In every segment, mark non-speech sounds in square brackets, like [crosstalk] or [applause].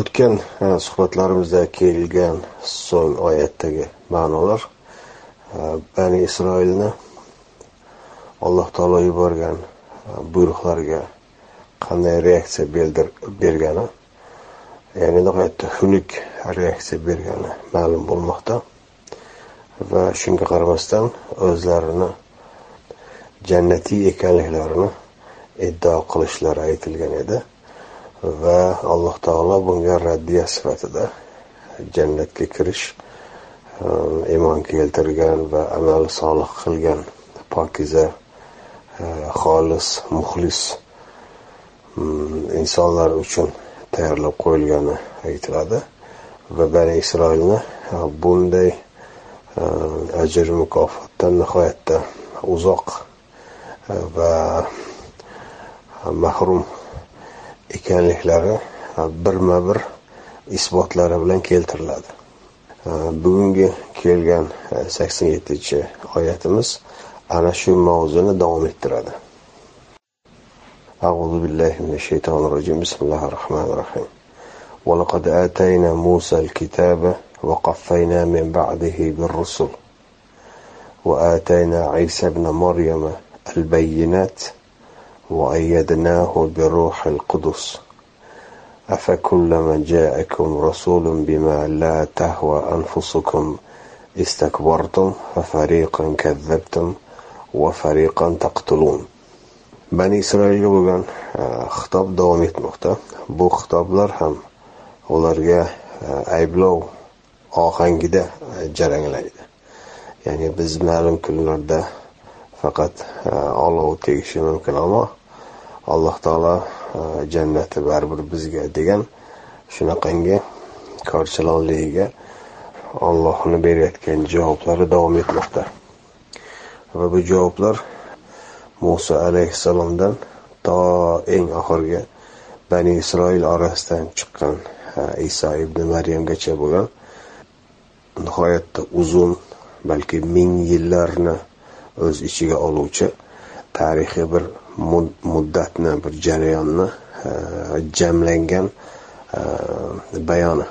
o'tgan suhbatlarimizda kelgan so'ng oyatdagi ma'nolar bani isroilni alloh taolo yuborgan buyruqlarga qanday reaksiya bergani ya'ni nihoyatda xunuk reaksiya bergani ma'lum bo'lmoqda va shunga qaramasdan o'zlarini jannatiy ekanliklarini iddao qilishlari aytilgan edi. Va alloh taolo bunga raddiya sifatida jannatga kirish eh, iymon keltirgan va amal solih qilgan pokiza eh, xolis muxlis mm, insonlar uchun tayyorlab qo'yilgani aytiladi. Va bani isroilni eh, bunday ajr mukofotdan nihoyatda uzoq va mahrum ekanliklari birma bir isbotlari bilan keltiriladi bugungi kelgan sakson yettinchi oyatimiz ana shu mavzuni davom ettiradi أعوذ بالله من الشيطان الرجيم بسم الله الرحمن الرحيم ولقد آتينا موسى الكتاب وقفينا من بعده بالرسل وآتينا عيسى ابن مريم البينات وأيدناه بروح القدس أفكلما جاءكم رسول بما لا تهوى أنفسكم استكبرتم ففريقا كذبتم وفريقا تقتلون bani isroilga bo'lgan xitob davom etmoqda bu xitoblar ham ularga ayblov ohangida jaranglaydi ya'ni biz ma'lum kunlarda faqat olov tegishi mumkin ammo alloh taolo e, jannati baribir bizga degan shunaqangi korchalonligiga ollohni berayotgan javoblari davom etmoqda. Va bu javoblar muso alayhissalomdan to eng oxirgi bani isroil orasidan chiqqan e, iso ibn maryamgacha bo'lgan. Nihoyatda uzun balki ming yillarni o'z ichiga oluvchi tarixiy bir muddatni bir jarayonni e, jamlangan e, bayoni.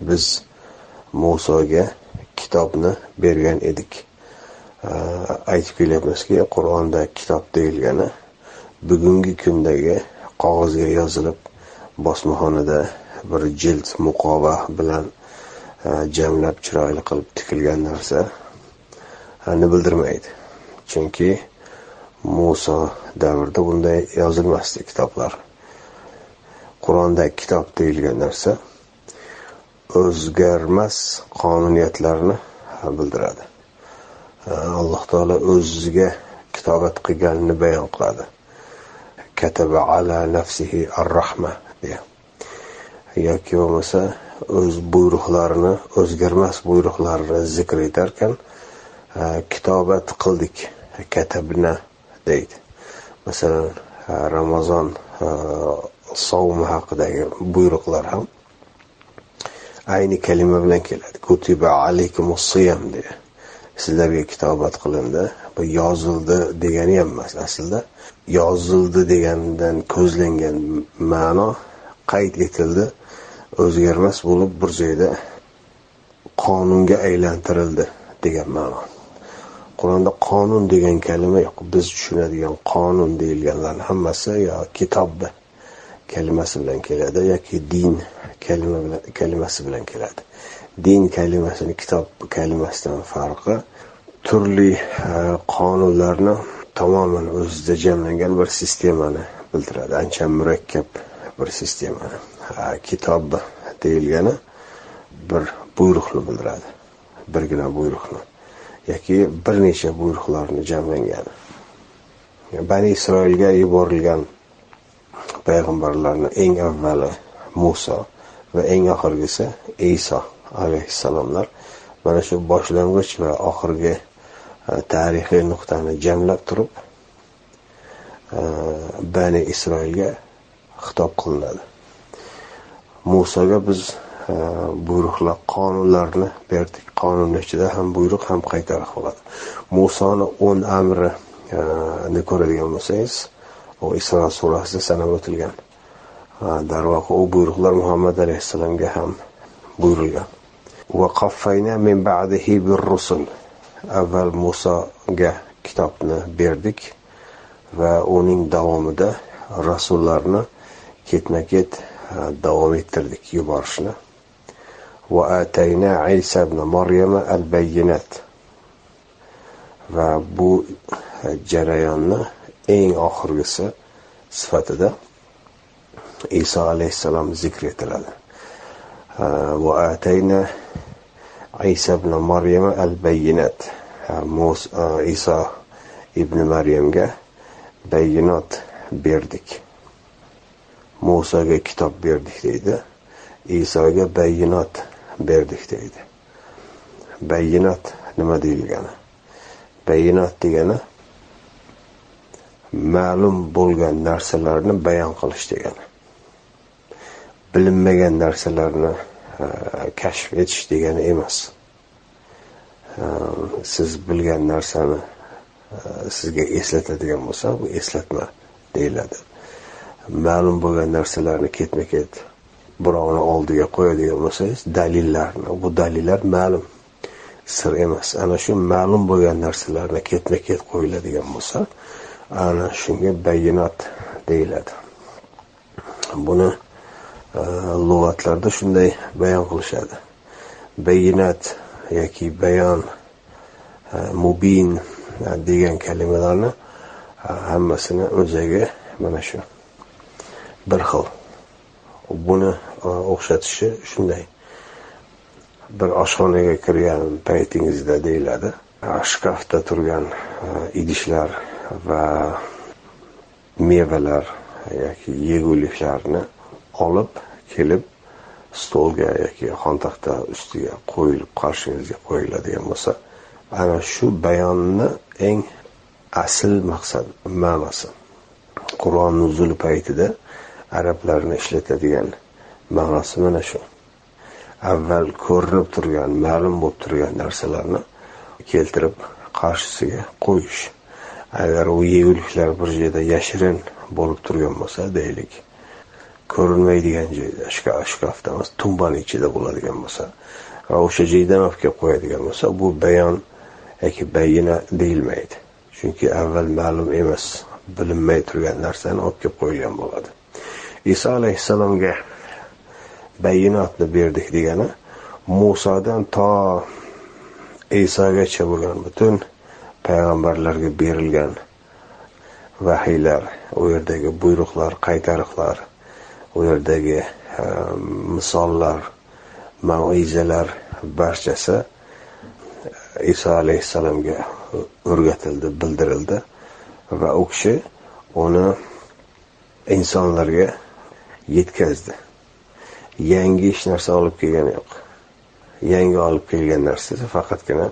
Biz musoga kitobni bergan edik. E, aytib kelyapmizki qur'onda kitob deyilgani bugungi kundagi qog'ozga yozilib bosmaxonada bir jild muqova bilan jamlab chiroyli qilib tikilgan narsa. Ni bildirmaydi. Chunki muso davrida bunday yozilmasdi kitoblar. Qur'onda kitob deyilgan narsa o'zgarmas qonuniyatlarni bildiradi. Alloh taolo o'ziga kitobat qilganini bayon qiladi. Kataba ala nafsihi ar rahma deya. Yoki bo'lmasa o'z buyruqlarini o'zgarmas buyruqlarini zikr etarkan kitobat qildik katabna deydi. Masalan ramazon savmi haqidagi buyruqlar ham ayni kalima bilan keladi. Kutiba alaykumusiyam deya. Sizlarga kitobat qilindi. Bu yozildi degani ham emas. Aslida yozildi degandan ko'zlangan ma'no qayd etildi o'zgarmas bo'lib bir joyda qonunga aylantirildi degan ma'no. Qur'onda qonun degan kalima yo'q. Biz tushunadigan qonun deyilganlarni hammasi yo kitob kalimasi bilan keladi yoki din kalima bilan kalimasi bilan keladi. Din kalimasini kitob kalimasidan farqi turli e, qonunlarni tamoman o'zida jamlangan bir sistemani bildiradi. Ancha murakkab bir sistemani. Kitob deyilgani bir buyruqni bildiradi. Birgina buyruqni. Yoki bir necha buyruqlarni jamlangani bani isroilga yuborilgan payg'ambarlarni eng avvali muso va eng oxirgisi iso alayhissalomlar mana shu boshlang'ich va oxirgi e, tarixiy nuqtani jamlab turib e, bani isroilga xitob qilinadi. Musoga biz Э, buyruqlar qonunlarni berdik. Qonunni ichida ham buyruq ham qaytariq bo'ladi. Musoni o'n amrini e, ko'radigan bo'lsangiz u isro surasida sanab o'tilgan. E, darvoqe u buyruqlar muhammad alayhissalomga ham buyurilgan. Avval musoga kitobni berdik va uning davomida rasullarni ketma ket e, davom ettirdik yuborishni. Va atayna isa ibn Maryam al bayyinat va bu jarayonni eng oxirgisi sifatida iso alayhissalom zikr etiladi. Va atayna e, isa ibn Maryam al bayyinat iso ibn maryamga bayyinot berdik. Musoga kitob berdik deydi. Isoga bayyinot berdik deydi. Bayinat nima deyilgani? Bayinot degani ma'lum bo'lgan narsalarni bayon qilish degani. Bilinmagan narsalarni e, kashf etish degani emas. E, siz bilgan narsani e, sizga eslatadigan bo'lsa bu eslatma deyiladi. Ma'lum bo'lgan narsalarni ketma ket birovni oldiga qo'yadigan bo'lsangiz dalillarni bu dalillar ma'lum sir emas. Ana shu ma'lum bo'lgan narsalarni ketma ket qo'yiladigan bo'lsa ana shunga bayinot deyiladi. Buni e, lug'atlarda shunday bayon qilishadi. Bayinat yoki bayon e, mubin degan kalimalarni e, hammasini o'zagi mana shu bir xil buni e, o'xshatishi shunday. Bir oshxonaga kirgan paytingizda deyiladi. Shkafda turgan e, idishlar va mevalar yoki yeguliklarni olib kelib stolga yoki xontaxta ustiga qo'yilib qarshingizga qo'yiladigan bo'lsa ana shu bayonni eng asl maqsad ma'nosi. Qur'on nuzuli paytida arablarni ishlatadigan ma'nosi mana shu. Avval ko'rinib turgan ma'lum bo'lib turgan narsalarni keltirib qarshisiga qo'yish. Agar u yeguliklar bir joyda yashirin bo'lib turgan bo'lsa deylik ko'rinmaydigan joyda shkafda emas tumbani ichida bo'ladigan bo'lsa va o'sha joydan olib kelib qo'yadigan bo'lsa bu bayon yoki bayina deyilmaydi. Chunki avval ma'lum emas bilinmay turgan narsani olib kelib qo'yilgan bo'ladi. Iso alayhissalomga bayinotni berdik degani musodan to isogacha bo'lgan butun payg'ambarlarga berilgan vahiylar u yerdagi buyruqlar qaytariqlar u yerdagi e, misollar maizalar barchasi iso alayhissalomga o'rgatildi bildirildi va u kishi uni insonlarga yetkazdi. Yangi hech narsa olib kelgani yo'q. Yangi olib kelgan narsasi faqatgina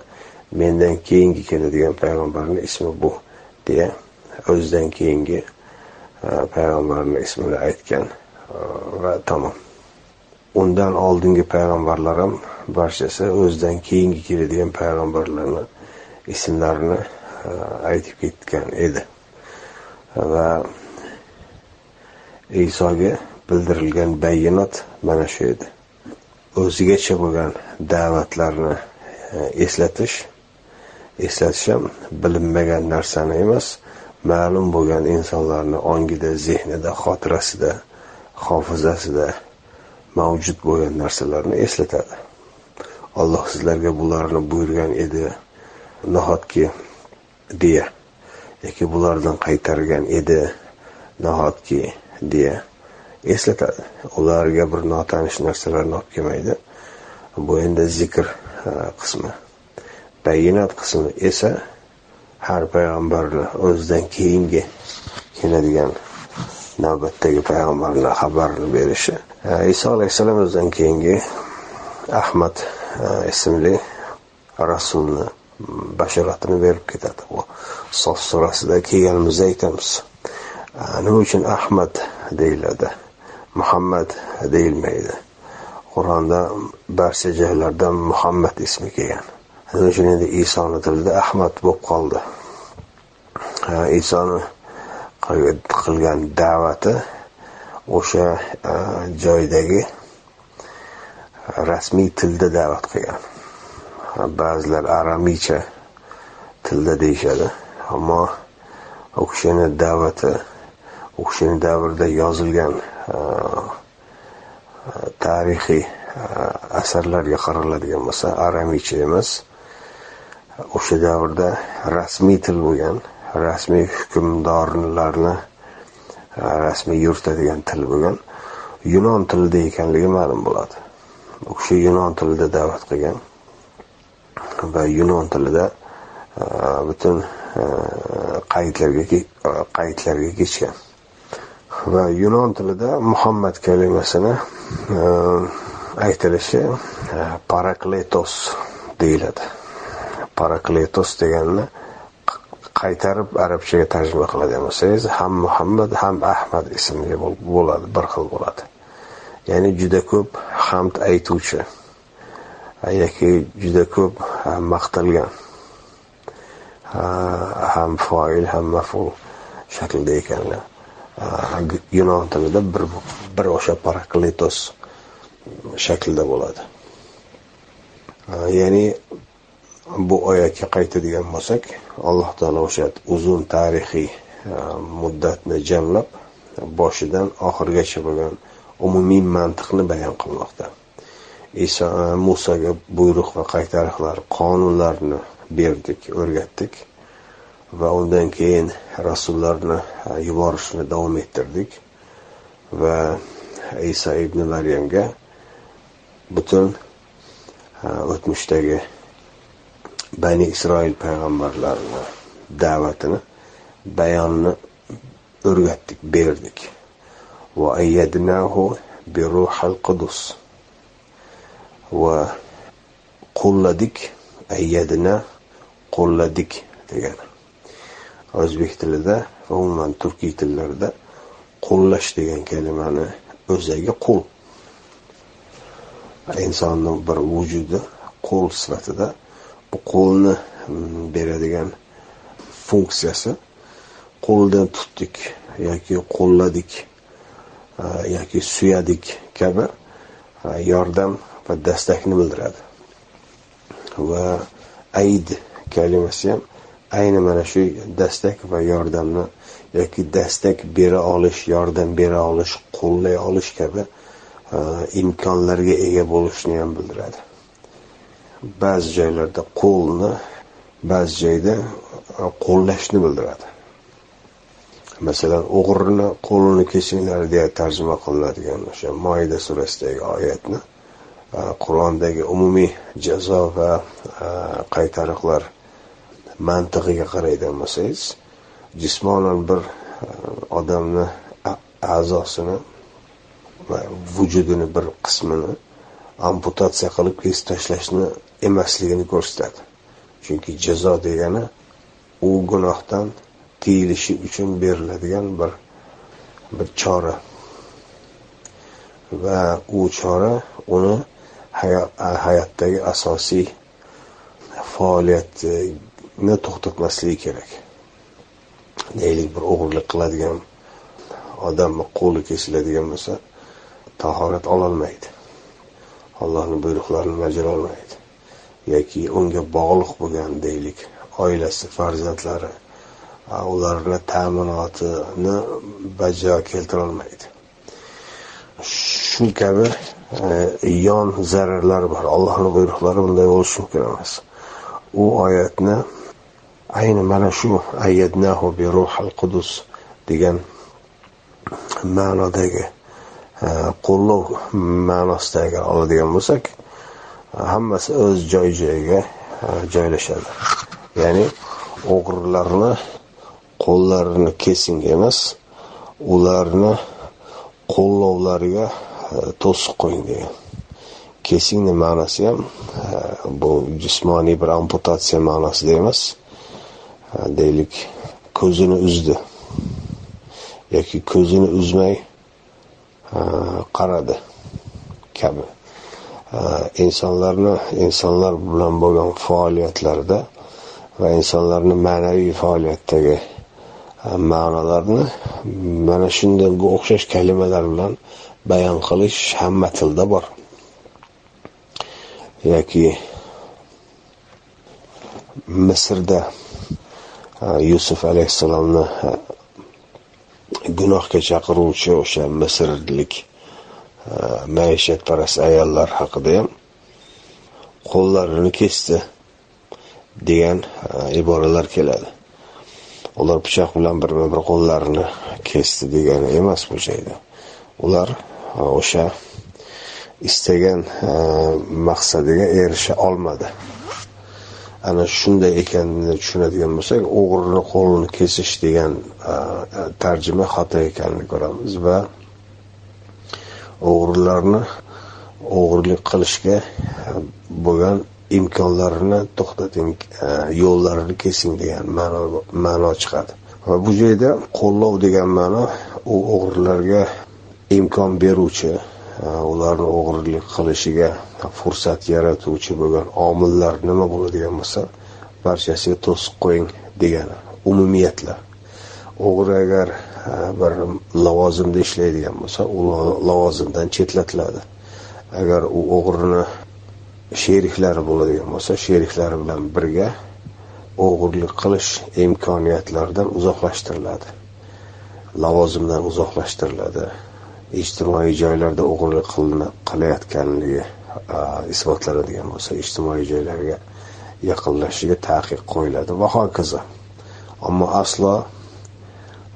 mendan keyingi keladigan payg'ambarni ismi bu deya o'zidan keyingi e, payg'ambarni ismini aytgan e, va tamom. Undan oldingi payg'ambarlar ham barchasi o'zidan keyingi keladigan payg'ambarlarni ismlarini e, aytib ketgan edi. Va isoga bildirilgan bayinot mana shu edi. O'zigacha bo'lgan da'vatlarni e, eslatish eslatish ham bilinmagan narsani emas ma'lum bo'lgan insonlarni ongida zehnida xotirasida hofizasida mavjud bo'lgan narsalarni eslatadi. Alloh sizlarga bularni buyurgan edi nahotki deya yoki bulardan qaytargan edi nahotki deya. Eslatadi ularga bir notanish narsalarni olib kelmaydi. Bu endi zikr e, qismi. Bayinat qismi esa har payg'ambarni o'zidan keyingi keladigan navbatdagi payg'ambarni xabarini berishi. E, Iso alayhissalom o'zidan keyingi ahmad e, ismli rasulni bashoratini berib ketadi. Bu sof surasida kelganimizda aytamiz nima uchun ahmad deyiladi? Muhammad deyilmaydi qur'onda barcha joylarda muhammad ismi kelgan. Shuning uchun endi isoni tilida ahmad bo'lib qoldi. Isoni qilgan da'vati o'sha joydagi rasmiy tilda da'vat qilgan. Ba'zilar aramiycha tilda deyishadi ammo u kishini da'vati u kishini davrida yozilgan tarixiy eh, asarlarga qaraladigan bo'lsa aramiycha emas. O'sha davrda rasmiy til bo'lgan rasmiy hukmdorlarni eh, rasmiy yuritadigan til bo'lgan yunon tilida ekanligi ma'lum bo'ladi. U kishi yunon tilida da'vat qilgan va yunon tilida eh, butun qaydlarga qaydlarga kechgan. Va yunon tilida muhammad kalimasini e, aytilishi e, parakletos deyiladi. Parakletos deganini qaytarib arabchaga tarjima qiladigan bo'lsangiz ham muhammad ham ahmad ismli bo'ladi bir xil bo'ladi. Ya'ni juda ko'p hamd aytuvchi yoki juda ko'p maqtalgan ham foil ham maful shaklda ekanlar. Yunon tilida bir bir o'sha parakletos shaklida bo'ladi. Ya'ni bu oyatga qaytadigan bo'lsak alloh taolo o'sha uzun tarixiy muddatni jamlab boshidan oxirigacha bo'lgan umumiy mantiqni bayon qilmoqda. Iso musoga buyruq va qaytariqlar qonunlarni berdik o'rgatdik. Va undan keyin rasullarni yuborishni davom ettirdik va iso ibn maryamga butun o'tmishdagi bani isroil payg'ambarlarini da'vatini bayonni o'rgatdik berdik. Va ayyadnahu bi ruhil qudus. Va qo'lladik ayyadna qo'lladik degani o'zbek tilida va umuman turkiy tillarda qo'llash degan kalimani o'zagi qo'l insonni bir vujudi qo'l sifatida bu qo'lni mm, beradigan funksiyasi qo'ldan tutdik yoki qo'lladik e, yoki suyadik kabi e, yordam va dastakni bildiradi. Va ayd kalimasi ham ayni mana shu dastak va yordamni yoki dastak bera olish yordam bera olish qo'llay olish kabi e, imkonlarga ega bo'lishni ham bildiradi. Ba'zi joylarda qo'lni ba'zi joyda e, qo'llashni bildiradi. Masalan o'g'rini qo'lini kesinglar deya tarjima qilinadigan o'sha moida surasidagi oyatni e, qur'ondagi umumiy jazo va qaytariqlar mantig'iga qaraydigan bo'lsangiz jismonan bir e, odamni a'zosini va vujudini bir qismini amputatsiya qilib kesib tashlashni emasligini ko'rsatadi. Chunki jazo degani u gunohdan tiyilishi uchun beriladigan bir bir chora. Va u chora uni hayotdagi asosiy ni to'xtatmasligi kerak. Deylik bir o'g'irlik qiladigan odamni qo'li kesiladigan bo'lsa tahorat ololmaydi. Allohni buyruqlarini bajarolmaydi yoki unga bog'liq bo'lgan deylik oilasi farzandlari ularni ta'minotini bajo keltirolmaydi shu kabi e, yon zararlar bor. Allohni buyruqlari bunday bo'lishi mumkin emas. U oyatni ayni mana shu ayyadnahu bi ruhil qudus degan ma'nodagi e, qo'llov ma'nosida agar oladigan bo'lsak hammasi o'z joy joyiga e, joylashadi. Ya'ni o'g'rilarni qo'llarini kesing emas ularni qo'llovlariga e, to'siq qo'ying degan. Kesingni ma'nosi ham bu jismoniy bir amputatsiya ma'nosida emas. Deylik ko'zini uzdi. Yoki ko'zini uzmay qaradi. Kabi. Insonlarni insonlar bilan bo'lgan faoliyatlarda va insonlarni ma'naviy faoliyatdagi ma'nolarni mana shunday o'xshash kalimalar bilan bayon qilish hamma tilda bor. Yoki misrda yusuf alayhissalomni gunohga chaqiruvchi o'sha misrlik maishatparast ayollar haqida ham qo'llarini kesdi degan iboralar keladi. Ular pichoq bilan birma bir qo'llarini kesdi degani emas bu joyda. Ular o'sha istagan maqsadiga erisha olmadi. Ana shunday ekanini tushunadigan bo'lsak o'g'rini qo'lini kesish degan tarjima xato ekanini ko'ramiz va o'g'rilarni o'g'irlik qilishga bo'lgan imkonlarini to'xtating yo'llarini kesing degan ma'no ma'no chiqadi. Va bu joyda qo'llov degan ma'no u o'g'rilarga imkon beruvchi Э, ularni o'g'irlik qilishiga fursat yaratuvchi bo'lgan omillar nima bo'ladigan bo'lsa barchasiga to'siq qo'ying degani umumiyatlar. O'g'ri agar e, bir lavozimda ishlaydigan bo'lsa u lavozimdan chetlatiladi. Agar u o'g'rini sheriklari bo'ladigan bo'lsa sheriklari bilan birga o'g'irlik qilish imkoniyatlaridan uzoqlashtiriladi. Lavozimdan uzoqlashtiriladi. Ijtimoiy joylarda o'g'irlik qilayotganligi isbotlanadigan bo'lsa ijtimoiy joylarga yaqinlashishiga taqiq qo'yiladi. Va hokazo. Ammo aslo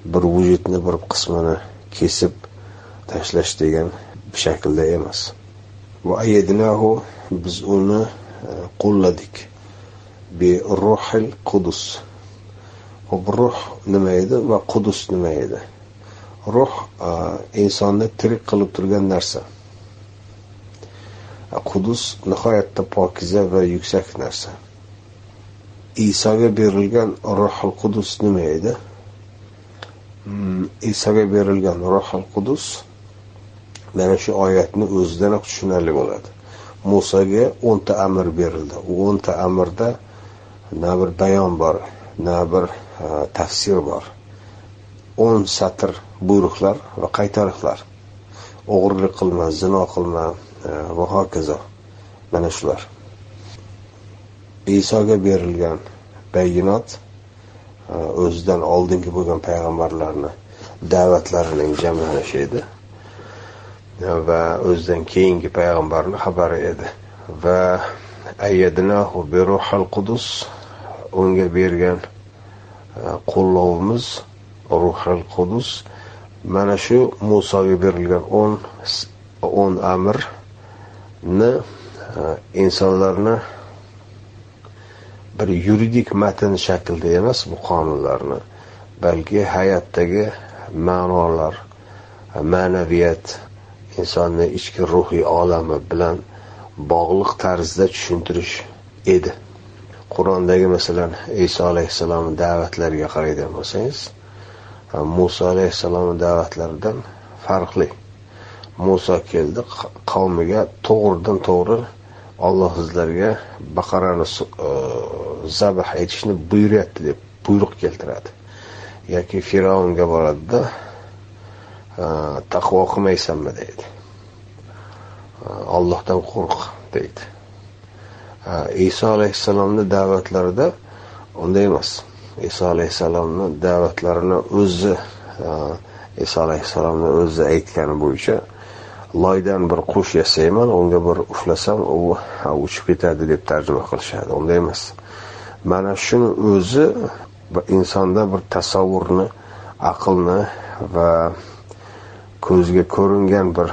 bir vujudni bir qismini kesib tashlash degan shaklda emas. Va ayadnahu biz uni e, qo'lladik. Bi ruhil qudus ruh nima edi? Va qudus nima edi? Ruh e, insonni tirik qilib turgan narsa. E, qudus nihoyatda pokiza va yuksak narsa. Isoga berilgan ruhul qudus nima edi? Hmm, Isoga berilgan ruhul qudus mana shu oyatni o'zidanoq tushunarli bo'ladi. Musoga o'nta amr berildi. U o'nta amrda na bir bayon bor na bir e, tafsir bor. O'n satr buyruqlar va qaytariqlar. O'g'irlik qilma zino qilma e, va hokazo. Mana shular. Isoga berilgan bayinot e, o'zidan oldingi bo'lgan payg'ambarlarni da'vatlarining jamlanishi edi. E, va o'zidan keyingi payg'ambarni xabari edi. Va ayyadnahu bi ruhil qudus unga bergan qo'llovimiz ruhil qudus. Mana shu musoga berilgan o'n o'n amrni e, insonlarni bir yuridik matn shaklida emas bu qonunlarni balki hayotdagi ma'nolar ma'naviyat insonni ichki ruhiy olami bilan bog'liq tarzda tushuntirish edi. Qur'ondagi masalan iso alayhissalomni da'vatlariga qaraydigan bo'lsangiz muso alayhissalomni da'vatlaridan farqli. Muso keldi qavmiga to'g'ridan to'g'ri olloh sizlarga baqarani e, zabh etishni buyuryapti deb buyruq keltiradi. Yoki fir'avnga boradida taqvo qilmaysanmi deydi. Ollohdan qo'rq deydi. Iso alayhissalomni da'vatlarida unday emas. Iso alayhissalomni da'vatlarini o'zi e, iso alayhissalomni o'zi aytgani bo'yicha loydan bir qush yasayman unga bir uflasam u uchib ketadi deb tarjima qilishadi. Unday emas. Mana shuni o'zi insonda bir tasavvurni aqlni va ko'zga ko'ringan bir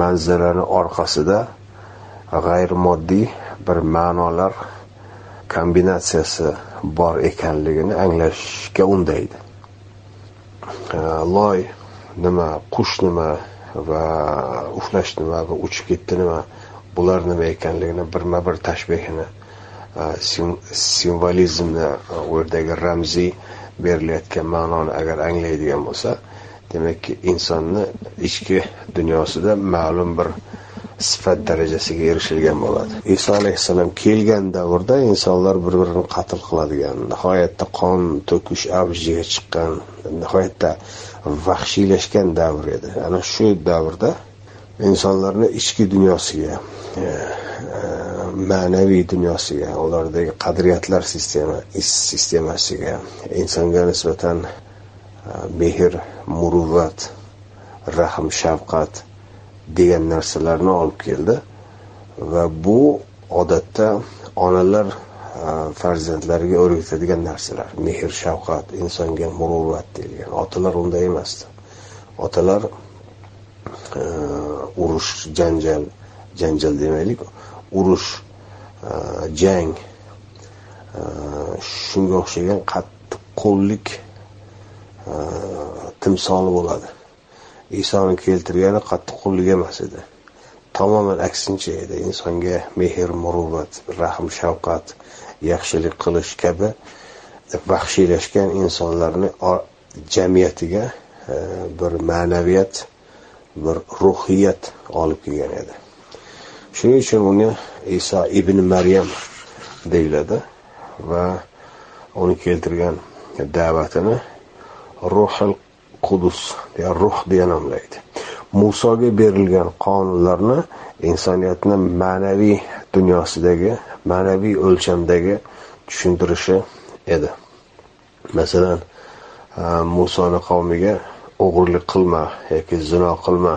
manzarani orqasida g'ayrimoddiy bir ma'nolar kombinatsiyasi bor ekanligini anglashga undaydi. Loy nima qush nima va uxlash nima va uchib ketdi nima bular nima ekanligini birma bir tashbehini simvolizmni u yerdagi ramziy berilayotgan ma'noni agar anglaydigan bo'lsa demakki insonni ichki dunyosida ma'lum bir sifat darajasiga erishilgan bo'ladi. Iso alayhissalom kelgan davrda insonlar bir birini qatl qiladigan nihoyatda qon to'kish avjiga chiqqan nihoyatda vahshiylashgan davr edi. Ana shu davrda insonlarni ichki dunyosiga e, e, ma'naviy dunyosiga ulardagi qadriyatlar sistema sistemasiga insonga nisbatan e, mehr muruvvat rahm shafqat degan narsalarni olib keldi. Va bu odatda onalar e, farzandlariga o'rgatadigan narsalar. Mehr shafqat insonga muruvvat deyilgan. Otalar unday emasdi. Otalar e, urush janjal janjal demaylik. Urush e, jang shunga o'xshagan qattiq qo'llik timsoli bo'ladi. Isoni keltirgani qattiqqo'llik emas edi. Tamoman aksincha edi. Insonga mehr muruvvat rahm shafqat yaxshilik qilish kabi baxshiylashgan insonlarni jamiyatiga e, bir ma'naviyat bir ruhiyat olib kelgan edi. Shuning uchun uni iso ibn maryam deyiladi va uni keltirgan da'vatini ruhil qudus deya ruh deya nomlaydi. Musoga berilgan qonunlarni insoniyatni ma'naviy dunyosidagi ma'naviy o'lchamdagi tushuntirishi edi. Masalan e, musoni qavmiga o'g'irlik qilma yoki zino qilma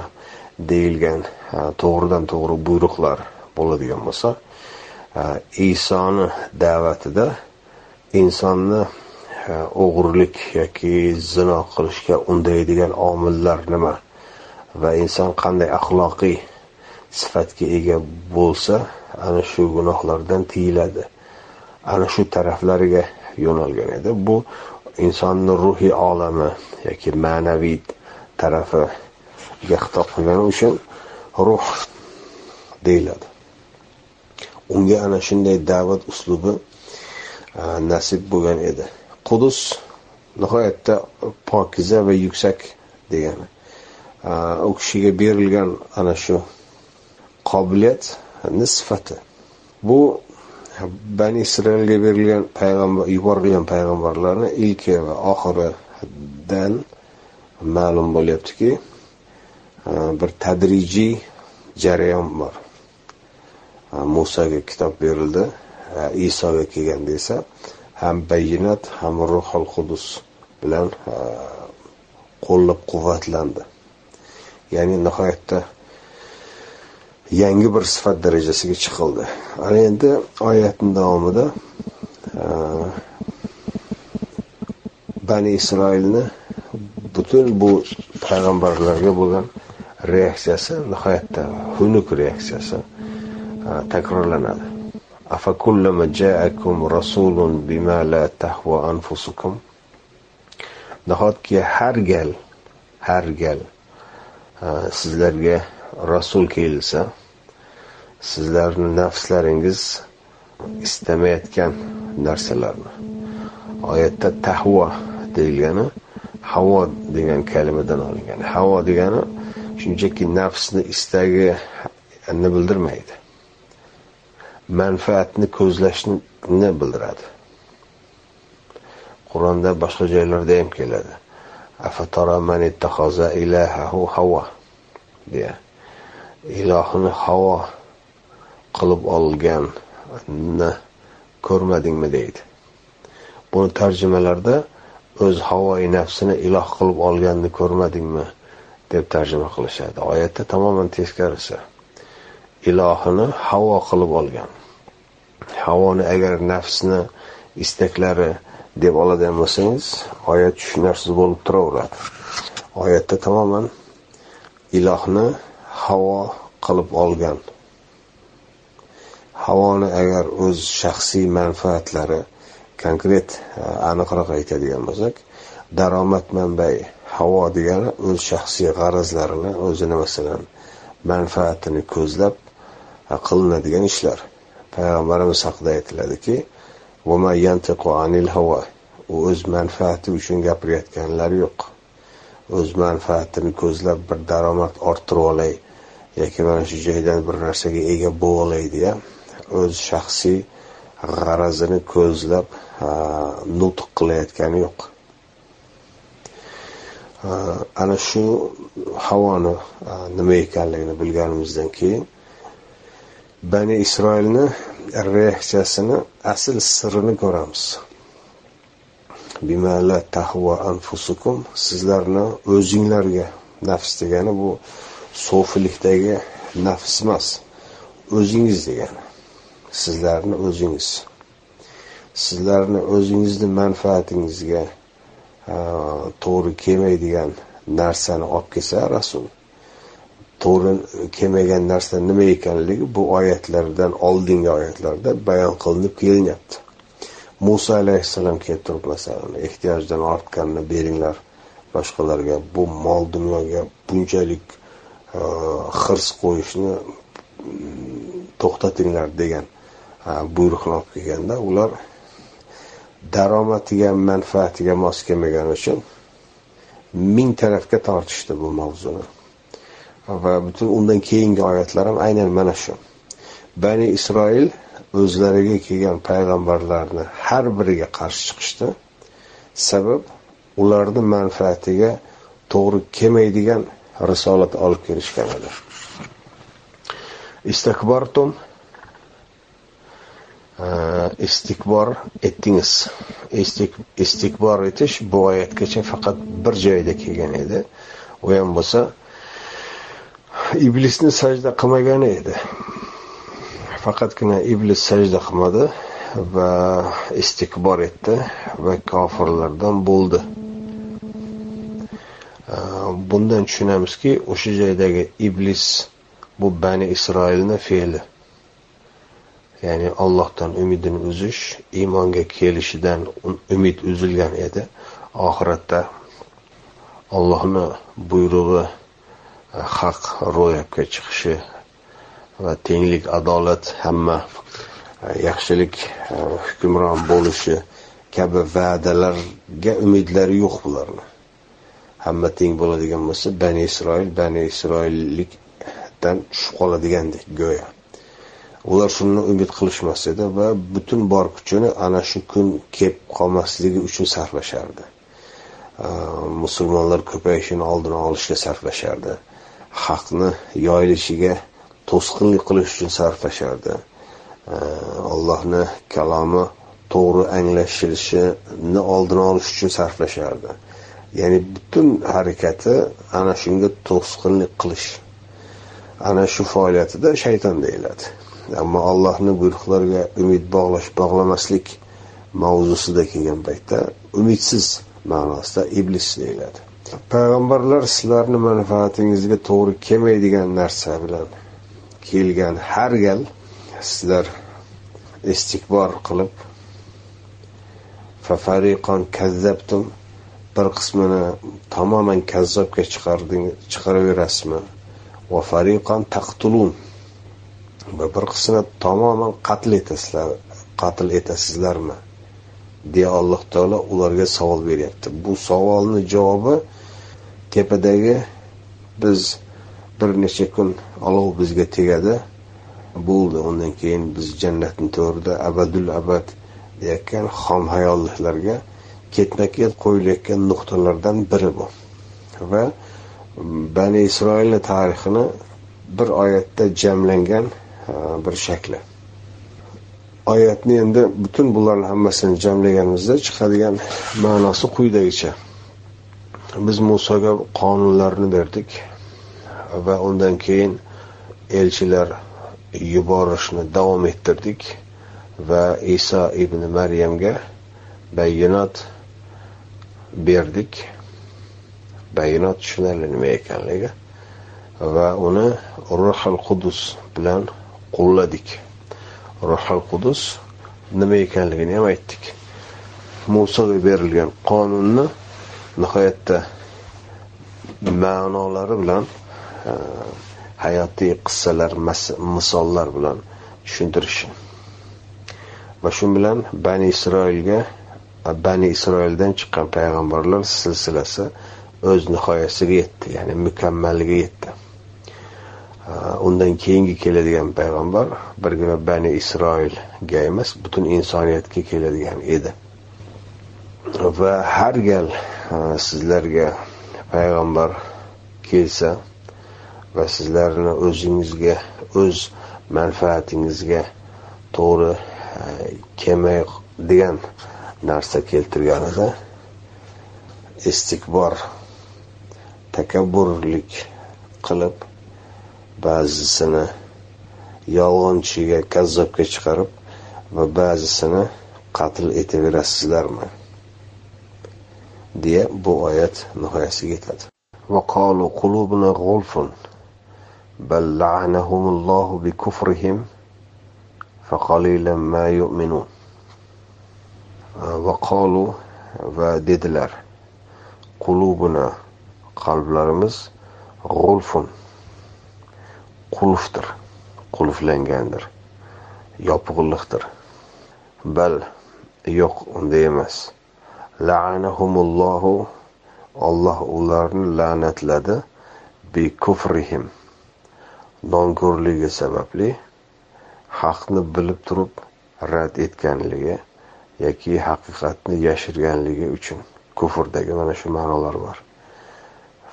deyilgan e, to'g'ridan to'g'ri buyruqlar bo'ladigan bo'lsa e, isoni da'vatida insonni o'g'irlik yoki zino qilishga undaydigan omillar nima? Va inson qanday axloqiy sifatga ega bo'lsa ana shu gunohlardan tiyiladi. Ana shu taraflariga yo'nalgan edi. Bu insonni ruhiy olami yoki ma'naviy tarafiga xitob qilgani uchun ruh deyiladi. Unga ana shunday da'vat uslubi nasib bo'lgan edi. Qudus nihoyatda pokiza va yuksak degani. U kishiga berilgan ana shu qobiliyatni sifati bu bani isroilga berilgan payg'ambar yuborilgan payg'ambarlarni ilki va oxiridan ma'lum bo'lyaptiki bir tadrijiy jarayon bor. Musoga kitob berildi isoga kelganda esa ham bayinat ham ruhul qudus bilan qo'llab quvvatlandi. Ya'ni nihoyatda yangi bir sifat darajasiga chiqildi. Ana endi oyatni davomida bani isroilni butun bu payg'ambarlarga bo'lgan reaksiyasi nihoyatda xunuk reaksiyasi takrorlanadi. أفكلما جاءكم رسول بما لا تهوى أنفسكم nahotki har gal har gal sizlarga rasul kelsa sizlarni nafslaringiz istamayotgan narsalarni oyatda tahvo deyilgani havo degan kalimadan olingan havo degani shunchaki nafsni istagini bildirmaydi Manfaatni ko'zlashni bildiradi. Qur'onda boshqa joylarda ham keladi. Havo deya. Ilohini havo qilib olganni ko'rmadingmi deydi. Buni tarjimalarda o'z havoi nafsini iloh qilib olganni ko'rmadingmi deb tarjima qilishadi. Oyatda tamoman teskarisi ilohini havo qilib olgan. Havoni agar nafsni istaklari deb oladigan bo'lsangiz oyat tushunarsiz bo'lib turaveradi. Oyatda tamoman ilohni havo qilib olgan. Havoni agar o'z shaxsiy manfaatlari konkret e, aniqroq aytadigan bo'lsak daromad manbai havo degani o'z shaxsiy g'arazlarini o'zini masalan manfaatini ko'zlab e, qilinadigan ishlar. Payg'ambarimiz haqida aytiladiki u o'z manfaati uchun gapirayotganlari yo'q. O'z manfaatini ko'zlab bir daromad orttirib olay yoki mana shu joydan bir narsaga ega bo'lib olay deya o'z shaxsiy g'arazini ko'zlab nutq qilayotgani yo'q. Ana shu havoni nima ekanligini bilganimizdan keyin bani isroilni reaksiyasini asl sirini ko'ramiz. Bimala tahva anfusukum sizlarni o'zinglarga nafs degani bu so'filikdagi nafs emas o'zingiz degani. Sizlarni o'zingiz. Sizlarni o'zingizni manfaatingizga to'g'ri kelmaydigan narsani olib kelsa rasul to'g'ri kelmagan narsa nima ekanligi bu oyatlardan oldingi oyatlarda bayon qilinib kelinyapti. Muso alayhissalom kelib turib masalan ehtiyojdan ortganini beringlar. Boshqalarga bu mol dunyoga bunchalik e, hirs qo'yishni mm, to'xtatinglar degan e, buyruqni olib kelganda ular daromadiga manfaatiga mos kelmagani uchun ming tarafga tortishdi bu mavzuni. Va butun undan keyingi oyatlar ham aynan mana shu. Bani isroil o'zlariga kelgan payg'ambarlarni har biriga qarshi chiqishdi. Sabab ularni manfaatiga to'g'ri kelmaydigan risolat olib kelishgan edi. Istakbartum e, istikbor etdingiz. Istikbor etish bu oyatgacha faqat bir joyda kelgan edi. U ham bo'lsa iblisni sajda qilmagani edi. Faqatgina iblis sajda qilmadi va istikbor etdi va kofirlardan bo'ldi. Bundan tushunamizki o'sha joydagi iblis bu bani isroilni fe'li. Ya'ni Allohdan umidini uzish iymonga kelishidan umid uzilgan edi. Oxiratda ollohni buyrug'i haq ro'yobga chiqishi va tenglik adolat hamma e, yaxshilik e, hukmron bo'lishi kabi va'dalarga umidlari yo'q bularni. Hamma teng bo'ladigan bo'lsa bani isroil bani isroillikdan tushib qoladigandek go'yo. Ular shuni umid qilishmas edi va butun bor kuchini ana shu kun kelib qolmasligi uchun sarflashardi. E, musulmonlar ko'payishini oldini olishga sarflashardi. Haqni yoyilishiga to'sqinlik qilish uchun sarflashardi allohni kalomi to'g'ri anglashilishini oldini olish uchun sarflashardi ya'ni butun harakati ana shunga to'sqinlik qilish. Ana shu faoliyatida shayton deyiladi. Ammo allohni buyruqlariga umid bog'lash bog'lamaslik mavzusida kelgan paytda umidsiz ma'nosida iblis deyiladi. Payg'ambarlar sizlarni manfaatingizga to'g'ri kelmaydigan narsa bilan kelgan har gal sizlar istikbor qilib fafariqon kazzabtum bir qismini tamoman kazzobga chiqaraverasizmi? Va fariqon taqtulun va bir qismini tamoman qatl etasizlar qatl etasizlarmi? Deya alloh taolo ularga savol beryapti. Bu savolni javobi tepadagi biz bir necha kun olov bizga tegadi. Bo'ldi. Undan keyin biz jannatni to'rida abadul abad deyotgan xom hayolliklarga ketma ket qo'yilayotgan nuqtalardan biri bu. Va bani isroilni tarixini bir oyatda jamlangan e, bir shakli. Oyatni endi butun bularni hammasini jamlaganimizda chiqadigan ma'nosi quyidagicha. Biz musoga qonunlarni berdik va undan keyin elchilar yuborishni davom ettirdik va iso ibn maryamga bayonot berdik. Bayonot tushunarli nima ekanligi va uni ruhul qudus bilan qulladik ruhul qudus nima ekanligini ham aytdik. Musoga berilgan qonunni nihoyatda ma'nolari bilan e, hayotiy qissalar misollar bilan tushuntirish. Va shu bilan bani isroilga e, bani isroildan chiqqan payg'ambarlar silsilasi o'z nihoyasiga yetdi ya'ni mukammalligiga yetdi. E, undan keyingi keladigan payg'ambar birgina bani isroilga emas butun insoniyatga keladigan edi. Va har gal e, sizlarga payg'ambar kelsa va sizlarni o'zingizga o'z manfaatingizga to'g'ri e, kelmaydigan narsa keltirganida istikbor takabburlik qilib ba'zisini yolg'onchiga kazzobga chiqarib va ba'zisini qatl etaverasizlarmi? deya bu oyat nihoyasiga yetadi وقالوا قلوبنا غلف بل لعنهم الله بكفرهم فقليلا ما يؤمنون وقالوا va dedilar qulubuna qalblarimiz g'ulfun qulfdir qulflangandir yopig'liqdir bal yo'q unday emas La'anahumullohu. Alloh ularni la'natladi bi kufrihim nonko'rligi sababli haqni bilib turib rad etganligi yoki haqiqatni yashirganligi uchun kufrdagi mana shu ma'nolar bor.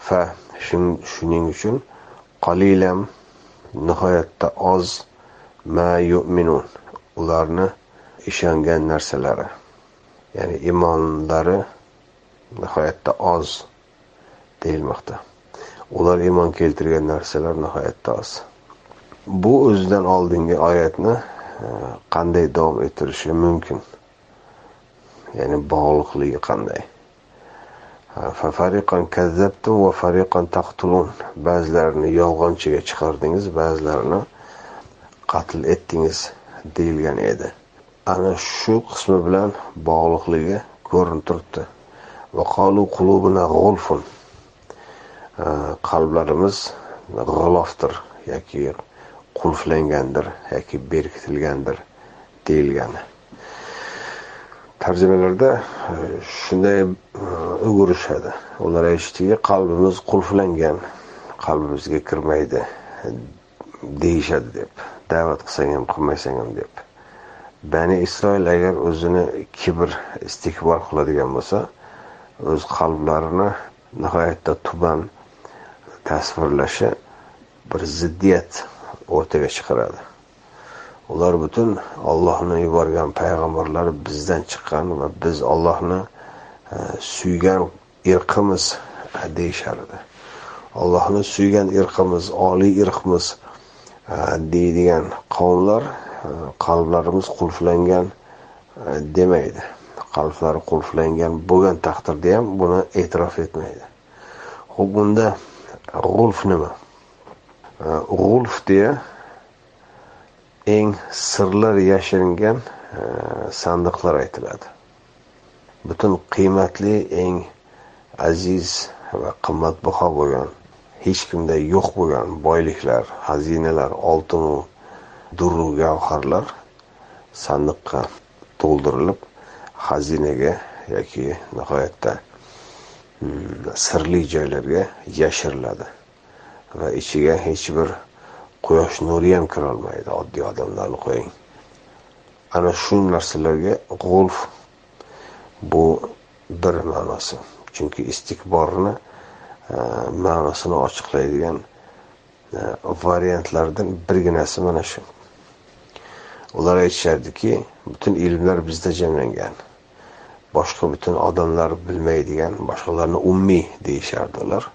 Fa shuning uchun qalilam nihoyatda oz ma yu'minun. Ularni ishongan narsalari. Ya'ni iymonlari nihoyatda oz deyilmoqda. Ular iymon keltirgan narsalar nihoyatda oz. Bu o'zidan oldingi oyatni e, qanday davom ettirishi mumkin? Ya'ni bog'liqligi qanday? Ba'zilarini yolg'onchiga chiqardingiz ba'zilarini qatl etdingiz deyilgan edi. Ana shu qismi bilan bog'liqligi ko'rinib turibdi. Qalblarimiz g'ilofdir yoki qulflangandir yoki berkitilgandir deyilgani. Tarjimalarda e, shunday e, o'girishadi ular aytishdiki qalbimiz qulflangan qalbimizga kirmaydi deyishadi deb da'vat qilsang ham qilmasang ham deb. Bani isroil agar o'zini kibr istikbor qiladigan bo'lsa o'z qalblarini nihoyatda tuban tasvirlashi bir ziddiyat o'rtaga chiqaradi. Ular butun ollohni yuborgan payg'ambarlar bizdan chiqqan va biz ollohni e, suygan irqimiz e, deyishar edi. Ollohni suygan irqimiz oliy irqimiz e, deydigan qavmlar qalblarimiz qulflangan e, demaydi. Qalblari qulflangan bo'lgan taqdirda ham buni e'tirof etmaydi. Ho'p unda g'ulf nima? E, g'ulf deya eng sirlar yashiringan e, sandiqlar aytiladi. Butun qiymatli eng aziz va qimmatbaho bo'lgan hech kimda yo'q bo'lgan boyliklar xazinalar oltinu durru gavharlar sandiqqa to'ldirilib xazinaga yoki nihoyatda hmm, sirli joylarga yashiriladi va ichiga hech bir quyosh nuri ham kirolmaydi. Oddiy odamlarni qo'ying. Ana shu narsalarga g'ulf bu bir ma'nosi. Chunki istikborni e, ma'nosini ochiqlaydigan e, variantlardan birginasi mana shu. Ular aytishardiki butun ilmlar bizda jamlangan. Boshqa butun odamlar bilmaydigan boshqalarni ummiy deyishardi ular.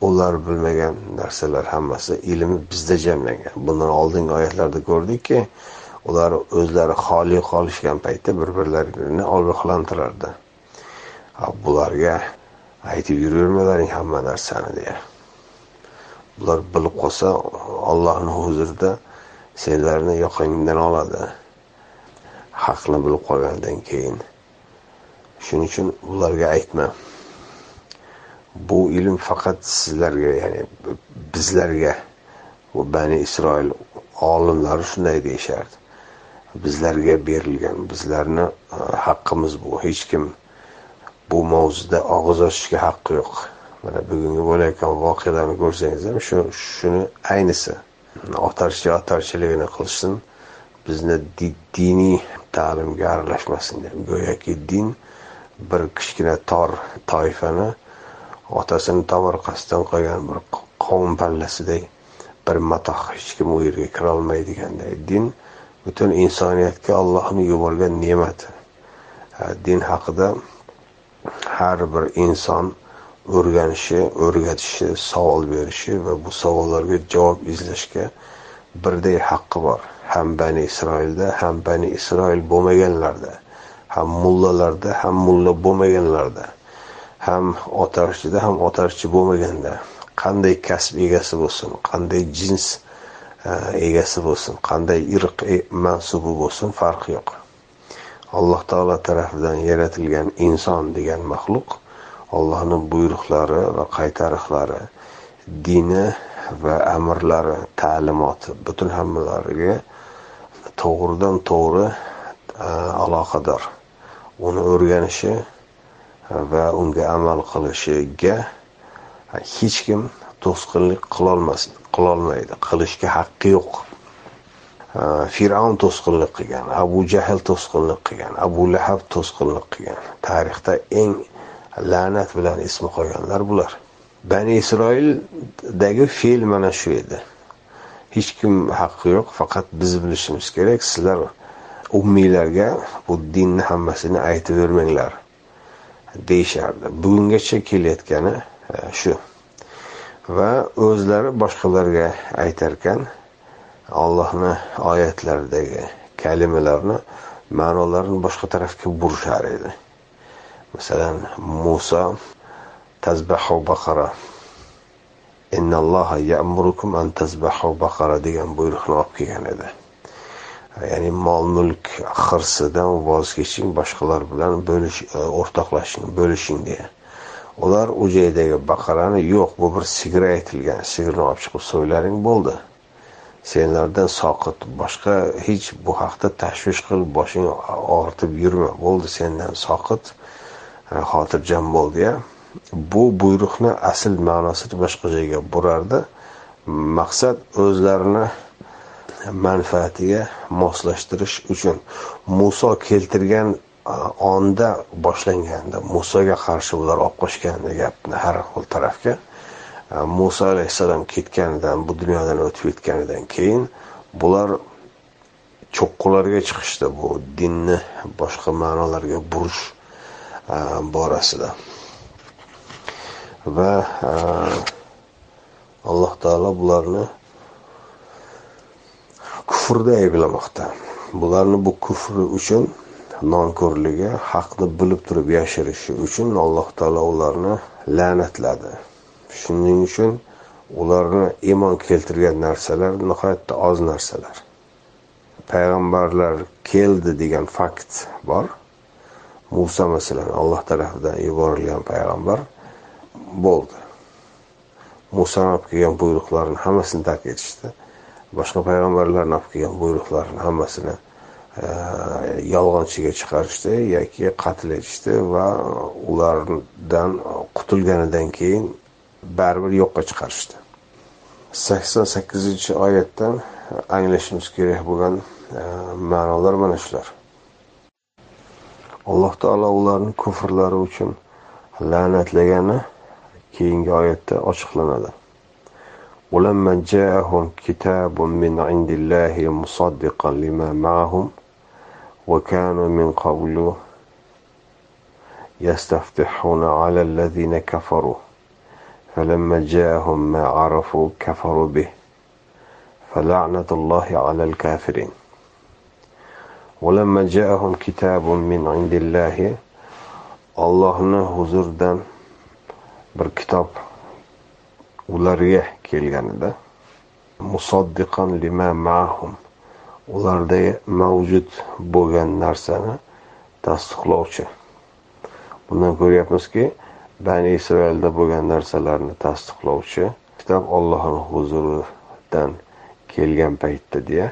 Ular bilmagan narsalar hammasi ilmi bizda jamlangan. Bundan oldingi oyatlarda ko'rdikki ular o'zlari xoli qolishgan paytda bir birlarini ogohlantirardi bularga aytib yuravermalaring hamma narsani deya. Bular bilib qolsa ollohni huzurida senlarni yoqangdan oladi. Haqni bilib qolgandan keyin. Shuning uchun ularga aytma. Bu ilm faqat sizlarga ya'ni bizlarga. Bu bani isroil olimlari shunday deyishardi. Bizlarga berilgan bizlarni e, haqqimiz bu. Hech kim bu mavzuda og'iz ochishga haqqi yo'q. Mana bugungi bo'layotgan voqealarni ko'rsangiz ham shu shuni aynisi. Otarchi otarchiligini qilsin bizni diniy ta'limga aralashmasin deb go'yoki din bir kichkina tor toifani otasini tomorqasidan qolgan bir qovun pallasidek bir matoh hech kim u yerga kirolmaydiganday. Din butun insoniyatga ollohni yuborgan ne'mati. Din haqida har bir inson o'rganishi o'rgatishi savol berishi va bu savollarga javob izlashga birday haqqi bor. Ham bani isroilda ham bani isroil bo'lmaganlarda ham mullalarda ham mulla bo'lmaganlarda ham otarchida ham otarchi bo'lmaganda qanday kasb egasi bo'lsin qanday jins e, egasi bo'lsin qanday irq e, mansubi bo'lsin farqi yo'q. Alloh taolo tarafidan yaratilgan inson degan maxluq allohni buyruqlari va qaytariqlari dini va amrlari ta'limoti butun hammalariga to'g'ridan to'g'ri e, aloqador. Uni o'rganishi va unga amal qilishiga hech kim to'sqinlik qilolmas qilolmaydi qilishga haqqi yo'q. E, Fir'avn to'sqinlik qilgan abu jahl to'sqinlik qilgan abu lahab to'sqinlik qilgan. Tarixda eng la'nat bilan ismi qo'yganlar bular. Bani isroildagi fe'l mana shu edi. Hech kim haqqi yo'q faqat biz bilishimiz kerak sizlar ummiylarga bu dinni hammasini aytavermanglar deyishardi. Bugungacha kelayotgani e, shu. Va o'zlari boshqalarga aytarkan ollohni oyatlaridagi kalimalarni ma'nolarini boshqa tarafga burishar edi. Masalan Musa tazbahu baqara innalloha ya'murukum an tazbahu baqara degan buyruqni olib kelgan edi. Ya'ni mol mulk hirsidan voz keching boshqalar bilan bo'lish e, o'rtoqlashing bo'lishing deya. Ular u joydagi baqarani yo'q bu bir sigir aytilgan sigirni olib chiqib so'ylaring bo'ldi. Senlardan soqit boshqa hech bu haqda tashvish qilib boshing og'ritib yurma bo'ldi sendan soqit. E, xotirjam bo'l deya bu buyruqni asl ma'nosini boshqa joyga burardi. Maqsad o'zlarini manfaatiga moslashtirish uchun muso keltirgan e, onda boshlanganda musoga qarshi ular olib qochgan gapni har xil tarafga e, muso alayhissalom ketganidan bu dunyodan o'tib ketganidan keyin bular cho'qqilarga chiqishdi. Bu dinni boshqa ma'nolarga burish Э, borasida. Va э, alloh taolo bularni kufrda ayblamoqda. Bularni bu kufri uchun nonko'rligi haqni bilib turib yashirishi uchun alloh taolo ularni la'natladi. Shuning uchun ularni iymon keltirgan narsalar nihoyatda oz narsalar. Payg'ambarlar keldi degan fakt bor. Muso masalan alloh tarafidan yuborilgan payg'ambar bo'ldi. Musoni olib kelgan buyruqlarni hammasini tark etishdi. Boshqa payg'ambarlarni olib kelgan buyruqlarni hammasini e, yolg'onchiga chiqarishdi yoki qatl etishdi va ulardan qutulganidan keyin baribir yo'qqa chiqarishdi. Sakson sakkizinchi oyatdan anglashimiz kerak bo'lgan e, ma'nolar mana shular. Alloh taolo ularni kufrlari uchun la'natlagani keyingi oyatda ochiqlanadi. ولما جاءهم كتاب من عند الله مصدقا لما معهم وكانوا من قبل يستفتحون على الذين كفروا فلما جاءهم ما عرفوا كفروا به فلعنة الله على الكافرين ولما جاءهم كتاب من عند الله Allohni huzuridan bir kitob ularga kelganida musaddiqan lima ma'hum ularda mavjud bo'lgan narsani tasdiqlovchi bundan ko'ryapmizki bani isroilda bo'lgan narsalarni tasdiqlovchi kitob ollohni huzuridan kelgan paytda deya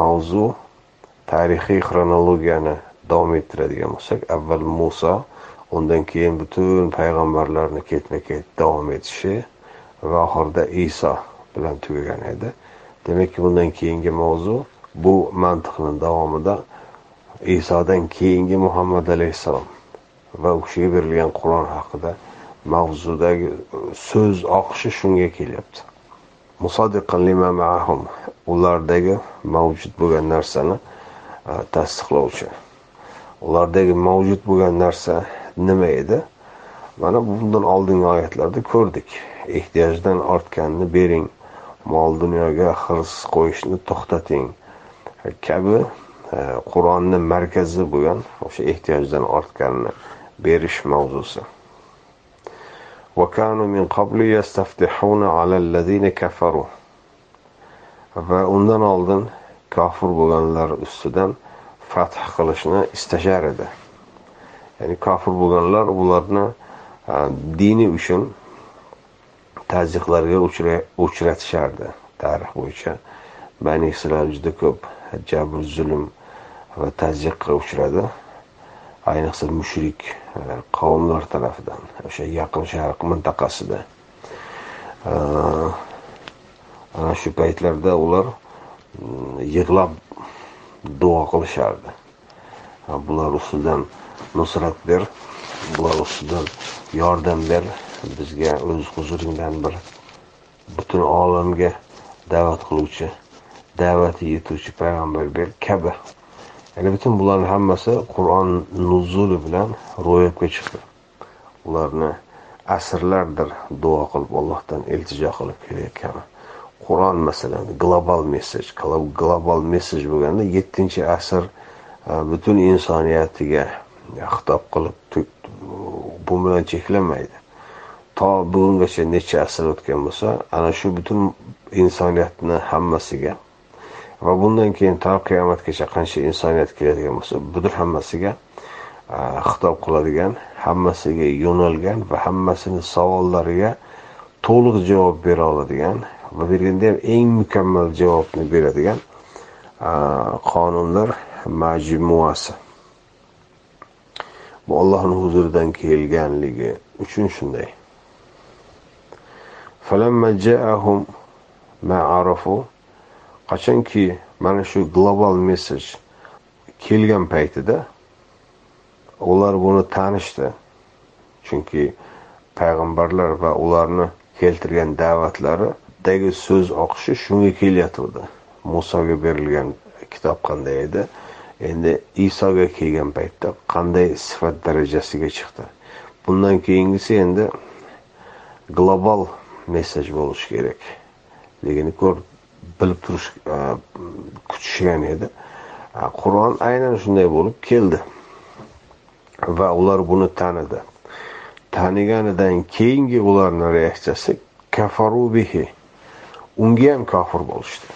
mavzu tarixiy xronologiyani davom ettiradigan bo'lsak avval muso undan keyin butun payg'ambarlarni ketma ket davom etishi va oxirida iso bilan tugagan edi. Demakki bundan keyingi mavzu bu mantiqni davomida isodan keyingi muhammad alayhissalom va u kishiga berilgan qur'on haqida mavzudagi so'z oqishi shunga kelyapti. Ulardagi mavjud bo'lgan narsani tasdiqlovchi. Ulardagi mavjud bo'lgan narsa nima edi? Mana bundan oldingi oyatlarda ko'rdik. Ehtiyojdan ortganini bering mol dunyoga hirs qo'yishni to'xtating. Kabi e, qur'onni markazi bo'lgan o'sha ehtiyojdan ortganini berish mavzusi. Va undan oldin kofir bo'lganlar ustidan fath qilishni istashar edi. Ya'ni kofir bo'lganlar ularni e, dini uchun tazyiqlarga uchratishardi. Tarix bo'yicha bani isroil juda ko'p jabr zulm va tazyiqqa uchradi. Ayniqsa mushrik e, qavmlar tarafidan o'sha yaqin sharq mintaqasida. E, ana shu paytlarda ular yig'lab duo qilishardi bular ustidan nusrat ber bular ustidan yordam ber bizga o'z huzuringdan bir butun olamga da'vat qiluvchi da'vati yetuvchi payg'ambar ber kabi ya'ni butun bularni hammasi qur'on nuzuli bilan ro'yobga chiqdi ularni asrlardir duo qilib allohdan iltijo qilib kelayotgani qur'on masalan global messej global messej bo'lganda yettinchi asr e, butun insoniyatiga xitob qilib bu bilan cheklanmaydi to bugungacha necha asr o'tgan bo'lsa ana shu butun insoniyatni hammasiga va bundan keyin to qiyomatgacha qancha insoniyat keladigan bo'lsa bular hammasiga e, xitob qiladigan hammasiga yo'nalgan va hammasini savollariga to'liq javob bera oladigan va berganda ham eng mukammal javobni beradigan qonunlar majmuasi. Bu ollohni huzuridan kelganligi uchun shunday. Falamma ja'ahum qachonki mana shu global messaj kelgan paytida ular buni tanishdi. Chunki payg'ambarlar va ularni keltirgan da'vatlari kitobdagi so'z oqishi shunga kelyotgandi. Musoga berilgan kitob qanday edi? Endi isoga kelgan paytda qanday sifat darajasiga chiqdi? Bundan keyingisi endi global messaj bo'lishi kerak. Ligini ko'rib bilib turish e, kutishgan edi. Qur'on aynan shunday bo'lib keldi. Va ular buni tanidi. Taniganidan keyingi ularni reaksiyasi kafarubihi unga ham kofir bo'lishdi.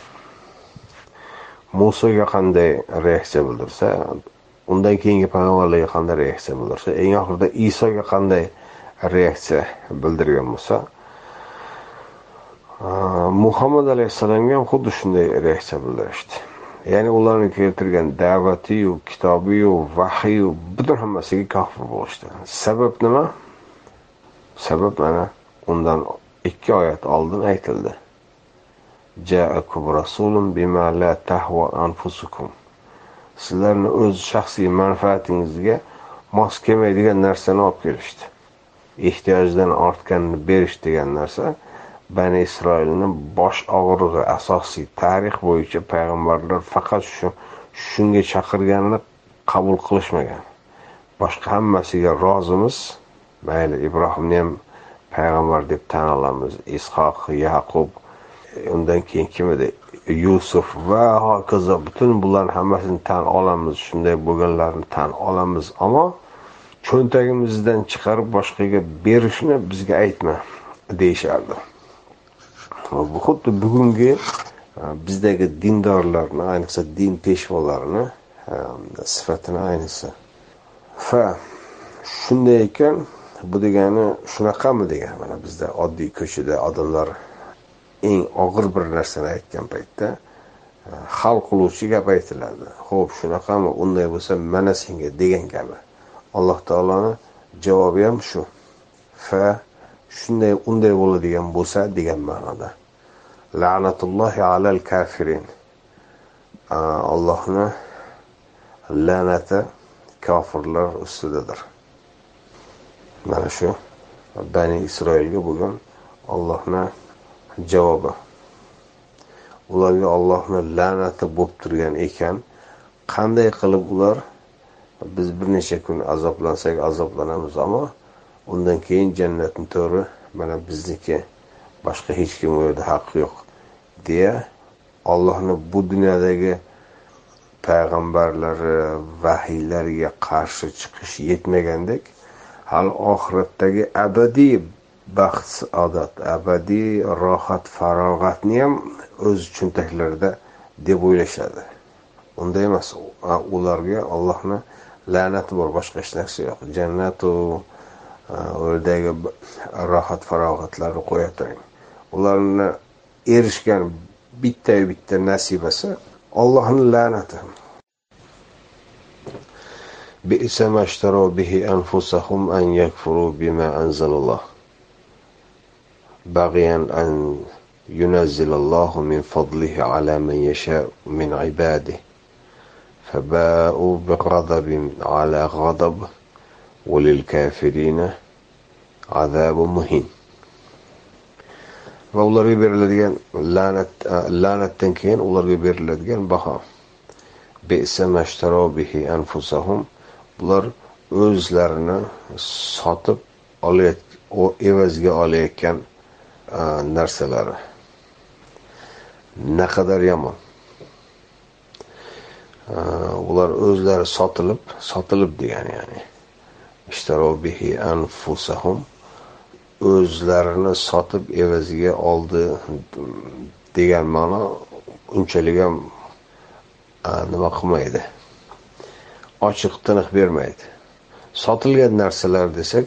Musoga qanday reaksiya bildirsa undan keyingi payg'ambarlarga qanday reaksiya bildirsa eng oxirida isoga qanday reaksiya bildirgan bo'lsa muhammad alayhissalomga ham xuddi shunday reaksiya bildirishdi. Ya'ni ularni keltirgan da'vatiyu kitobiyu vahiyu butun hammasiga kofir bo'lishdi. Sabab nima? Sabab mana undan ikki oyat oldin aytildi. Sizlarni o'z shaxsiy manfaatingizga mos kelmaydigan narsani olib kelishdi. Ehtiyojdan ortganini berish degan narsa bani isroilni bosh og'rig'i asosiy tarix bo'yicha payg'ambarlar faqat shu shunga chaqirganini qabul qilishmagan. Boshqa hammasiga rozimiz mayli ibrohimni ham payg'ambar deb tan olamiz ishoq yaqub undan keyin kim edi? Yusuf va hokazo. Butun bularni hammasini tan olamiz. Shunday bo'lganlarni tan olamiz. Ammo cho'ntagimizdan chiqarib boshqaga berishni bizga aytma deyishardi. Bu xuddi bugungi e, bizdagi dindorlarni ayniqsa din peshvolarini e, sifatini ayniqsa fa shunday ekan bu degani shunaqami degan mana bizda oddiy ko'chada odamlar eng og'ir bir narsani aytgan paytda e, hal qiluvchi gap aytiladi ho'p shunaqami? Unday bo'lsa mana senga degan kabi alloh taoloni javobi ham shu. Fa shunday unday bo'ladigan bo'lsa degan ma'noda. La'natullohi alal kafirin. E, allohni la'nati kofirlar ustidadir. Mana shu bani isroilga bo'lgan allohni javobi. Ularga ollohni la'nati bo'lib turgan ekan. Qanday qilib ular biz bir necha kun azoblansak azoblanamiz ammo undan keyin jannatni to'ri mana bizniki boshqa hech kim u yerda haqqi yo'q deya ollohni bu dunyodagi payg'ambarlari vahiylariga qarshi chiqish yetmagandek hali oxiratdagi abadiy baxt saodat abadiy rohat farog'atni ham o'z cho'ntaklarida deb o'ylashadi unday emas ularga ollohni la'nati bor boshqa hech narsa yo'q jannatu u yerdagi rohat farog'atlarni qo'ya turing ularni erishgan bittayu bitta nasibasi ollohni la'nati بئس ما اشتروا به أنفسهم أن يكفروا بما أنزل الله بغيا أن ينزل الله من فضله على من يشاء من عباده فباءوا بغضب على غضب وللكافرين عذاب مهين va ularga beriladigan la'nat la'natdan keyin ularga beriladigan baho bihi anfusahum bular o'zlarini sotib evaziga olayotgan narsalari naqadar yomon. Ular o'zlari sotilib sotilib degani ya'ni. Ishtarobihi anfusahum. O'zlarini sotib evaziga oldi degan ma'no unchalik ham nima qilmaydi. Ochiq tiniq bermaydi. Sotilgan narsalar desak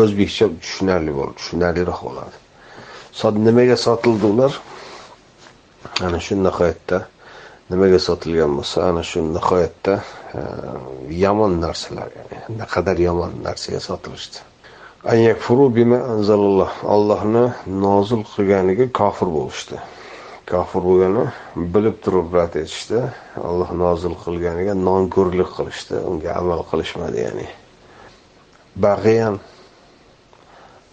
o'zbekcha tushunarli bo'ladi tushunarliroq bo'ladi. Nimaga sotildi ular? Ana shu nihoyatda nimaga sotilgan bo'lsa ana shu nihoyatda e, yomon narsalar ya'ni naqadar yomon narsaga sotilishdi. Allohni nozil qilganiga kofir bo'lishdi. Kofir bo'lgani bilib turib rad etishdi. Alloh nozil qilganiga nonko'rlik qilishdi unga amal qilishmadi ya'ni.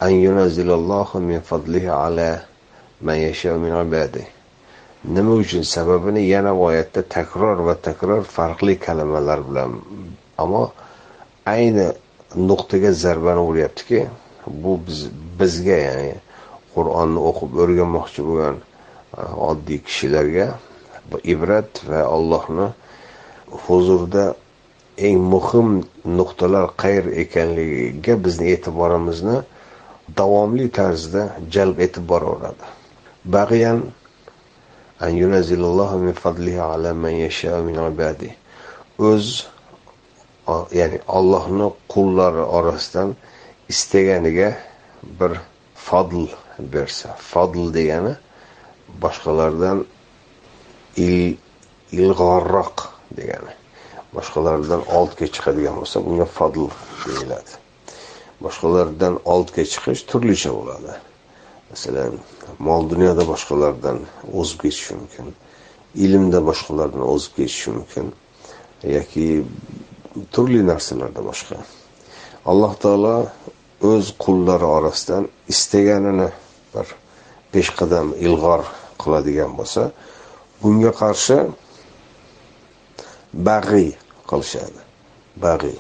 Bag'iyan an yunazzilallohu min fadlihi ala man yasha min ibadi nima uchun sababini yana oyatda takror va takror farqli kalimalar bilan ammo ayni nuqtaga zarbani uryaptiki bu biz bizga ya'ni qur'onni o'qib o'rganmoqchi bo'lgan oddiy kishilarga ibrat va allohni huzurida eng muhim nuqtalar qayer ekanligiga bizni e'tiborimizni davomli tarzda jalb etib boraveradi. Bag'yan an min fadlihi ala man min ibadihi o'z ya'ni Allohni qullari orasidan istaganiga bir fadl bersa fadl degani boshqalardan il ilg'orroq degani boshqalardan oldga chiqadigan bo'lsa bunga fadl deyiladi. Boshqalardan oldga chiqish turlicha bo'ladi. Masalan mol dunyoda boshqalardan o'zib ketishi mumkin ilmda boshqalardan o'zib ketishi mumkin yoki turli narsalarda boshqa. Alloh taolo o'z qullari orasidan istaganini bir peshqadam ilg'or qiladigan bo'lsa bunga qarshi bag'iy qilishadi. Bag'iy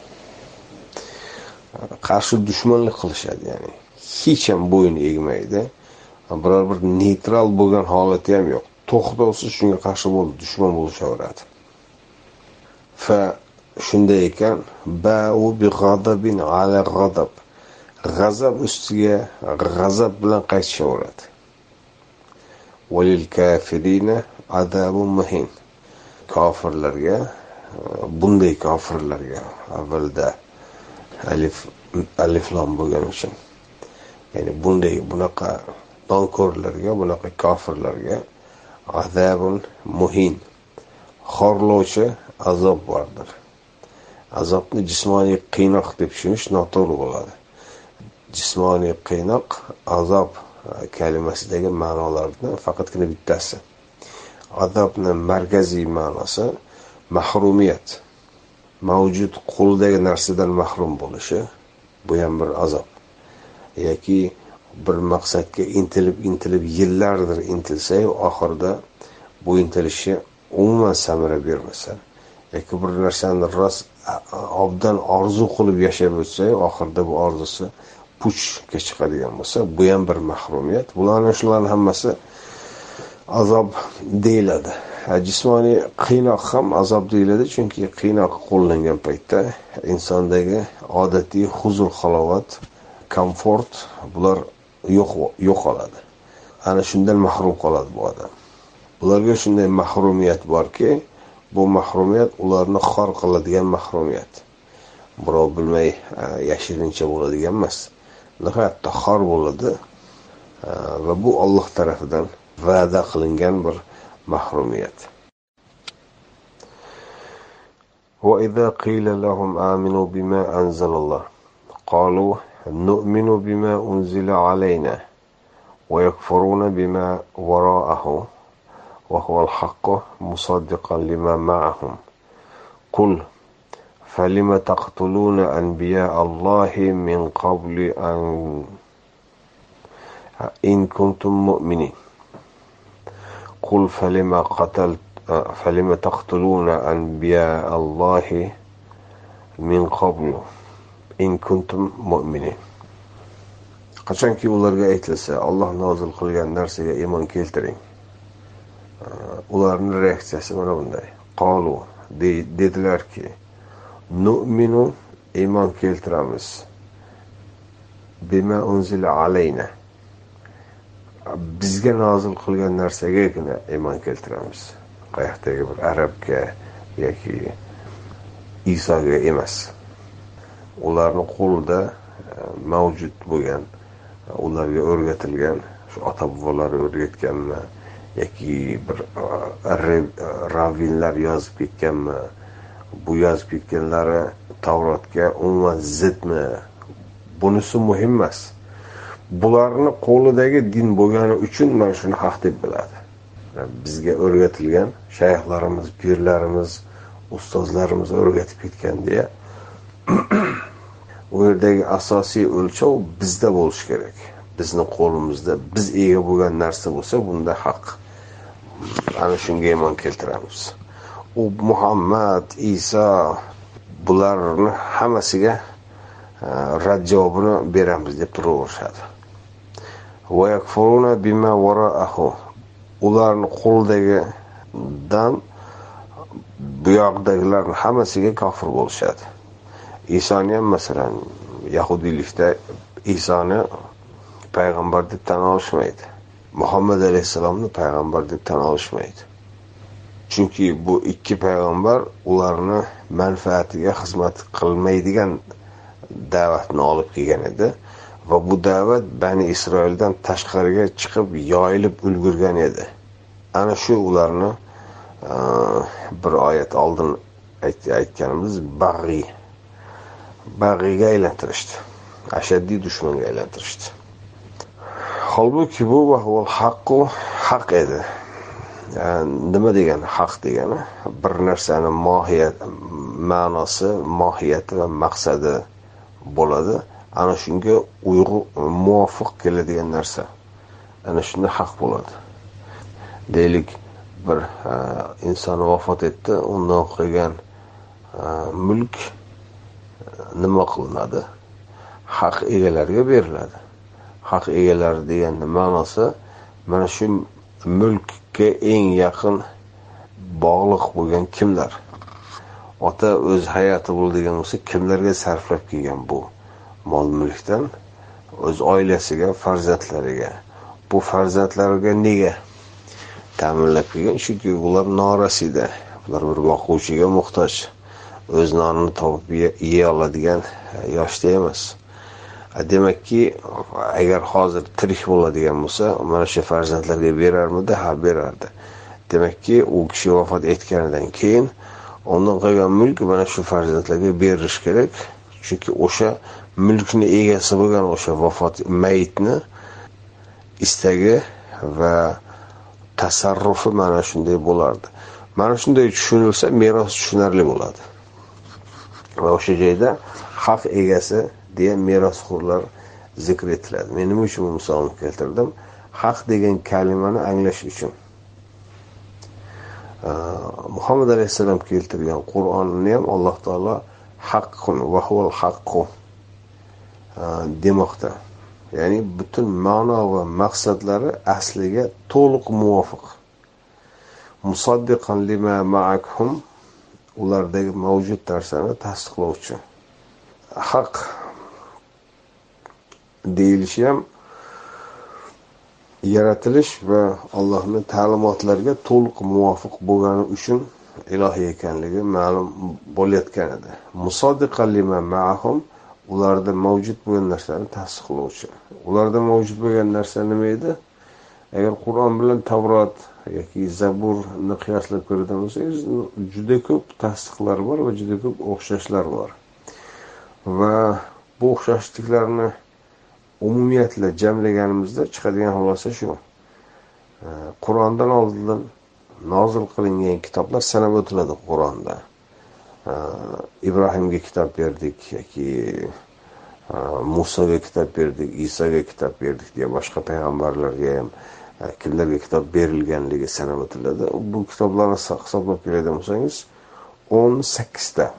qarshi dushmanlik qilishadi ya'ni hech ham bo'yin egmaydi. Biror bir neytral bo'lgan holati ham yo'q. To'xtovsiz shunga qarshi bo'lib dushman bo'lishaveradi. Fa shunday ekan bau bi g'adabin ala g'adab g'azab ustiga g'azab bilan qaytishaveradi. Kafirina muhin. Kofirlarga bunday kofirlarga avvalda alif aliflom bo'lgani uchun. Ya'ni bunday bunaqa nonko'rlarga bunaqa kofirlarga azabun muhin xorlovchi azob bordir. Azobni jismoniy qiynoq deb tushunish noto'g'ri bo'ladi. Jismoniy qiynoq azob e, kalimasidagi ma'nolardan faqatgina bittasi. Azobni markaziy ma'nosi mahrumiyat. Mavjud qo'lidagi narsadan mahrum bo'lishi bu ham bir azob. Yoki bir maqsadga intilib intilib yillardir intilsayu oxirida bu intilishi umuman samara bermasa yoki bir narsani rost obdan orzu qilib yashab o'tsayu oxirida bu orzusi puchga chiqadigan bo'lsa bu ham bir mahrumiyat bularni shularni hammasi azob deyiladi. Jismoniy qiynoq ham azob deyiladi chunki qiynoq qo'llangan paytda insondagi odatiy huzur halovat komfort bular yo'q yo'qoladi. Ana shundan mahrum qoladi bu odam. Ularga shunday mahrumiyat borki bu mahrumiyat ularni xor qiladigan mahrumiyat. Birov bilmay e, yashirincha bo'ladigan emas nihoyatda xor bo'ladi. E, va bu olloh tarafidan va'da qilingan bir mahrumiyat وإذا قيل لهم آمنوا بما أنزل الله قالوا نؤمن بما أنزل علينا ويكفرون بما وراءه وهو الحق مصدقا لما معهم. قل فلم تقتلون أنبياء الله من قبل أن إن كنتم مؤمنين؟ قل فلم قتلت فلم تقتلون أنبياء الله من قبل إن كنتم مؤمنين qachonki ularga aytilsa olloh nozil qilgan narsaga iymon keltiring ularni reaksiyasi mana bunday qolu dedilarki nu'minu iymon keltiramiz bima unzila alayna bizga nozil qilgan narsagagina iymon keltiramiz. Qayoqdagi bir arabga yoki isoga emas. Ularni qo'lida e, mavjud bo'lgan ularga o'rgatilgan shu ota bobolari o'rgatganmi yoki bir e, e, ravvinlar yozib ketganmi bu yozib ketganlari tavrotga umuman zidmi? Bunisi muhim emas. Bularni qo'lidagi din bo'lgani uchun mana shuni haq deb biladi. Bizga o'rgatilgan shayxlarimiz pirlarimiz ustozlarimiz o'rgatib ketgan deya. [clears throat] U yerdagi asosiy o'lchov bizda bo'lishi kerak. Bizni qo'limizda biz ega bo'lgan narsa bo'lsa bunda haq. Ana shunga iymon keltiramiz. U muhammad iso bularni hammasiga e, rad javobini beramiz deb turaverishadi. Ularni qo'lidagidan buyoqdagilarni hammasiga kofir bo'lishadi. Isoni ham masalan yahudiylikda isoni payg'ambar deb tan olishmaydi. Muhammad alayhissalomni payg'ambar deb tan olishmaydi. Chunki bu ikki payg'ambar ularni manfaatiga xizmat qilmaydigan da'vatni olib kelgan edi. Va bu da'vat bani isroildan tashqariga chiqib yoyilib ulgurgan edi. Ana shu ularni e, bir oyat oldin aytganimiz bag'iy bag'iyga aylantirishdi. Ashaddiy dushmanga aylantirishdi. Holbuki bu haqqu haq edi. E, nima degani haq degani? Bir narsani mohiyat ma'nosi mohiyati va maqsadi bo'ladi. Ana shunga uyg'u e, muvofiq keladigan narsa. Ana shunda haq bo'ladi. Deylik bir e, inson vafot etdi undan qolgan e, mulk nima qilinadi? Haq egalariga beriladi. Haq egalari deganni ma'nosi mana shu mulkka eng yaqin bog'liq bo'lgan kimlar? Ota o'z hayoti bo'ladigan bo'lsa kimlarga sarflab kelgan bu? Mol mulkdan o'z oilasiga farzandlariga. Bu farzandlariga nega ta'minlab kelgan? Chunki ular norasida. Ular bir boquvchiga muhtoj. O'z nonini topib yeya oladigan e, yoshda emas. Demakki agar hozir tirik bo'ladigan bo'lsa mana shu farzandlarga berarmidi? Ha berardi. Demakki u kishi vafot etganidan keyin undan qolgan mulk mana shu farzandlarga berish kerak. Chunki o'sha mulkni egasi bo'lgan o'sha vafot mayitni istagi va tasarrufi mana shunday bo'lardi. Mana shunday tushunilsa meros tushunarli bo'ladi. Va o'sha joyda haq egasi deya merosxo'rlar zikr etiladi. Men nima uchun bu misolni keltirdim? Haq degan kalimani anglash uchun. Muhammad alayhissalom keltirgan qur'onni ham alloh taolo haqqun vahval haqqu. Demoqda. Ya'ni butun ma'no va maqsadlari asliga to'liq muvofiq. Musaddiqan lima ma'akhum ulardagi mavjud narsani tasdiqlovchi. Haq deyilishi ham yaratilish va allohni ta'limotlariga to'liq muvofiq bo'lgani uchun ilohiy ekanligi ma'lum bo'layotgan edi. Ma'ahum ularda mavjud bo'lgan narsani tasdiqlovchi ularda mavjud bo'lgan narsa nima edi? Agar qur'on bilan tavrot yoki zaburni qiyoslab ko'radigan bo'lsangiz juda ko'p tasdiqlar bor va juda ko'p o'xshashlar bor. Va bu o'xshashliklarni umumiyatla jamlaganimizda chiqadigan xulosa shu. Qur'ondan oldin nozil qilingan kitoblar sanab o'tiladi qur'onda. Ibrohimga kitob berdik yoki musoga kitob berdik isoga kitob berdik deya boshqa payg'ambarlarga ham kimlarga kitob berilganligi sanab o'tiladi. Bu kitoblarni hisoblab keladigan bo'lsangiz o'n sakkizta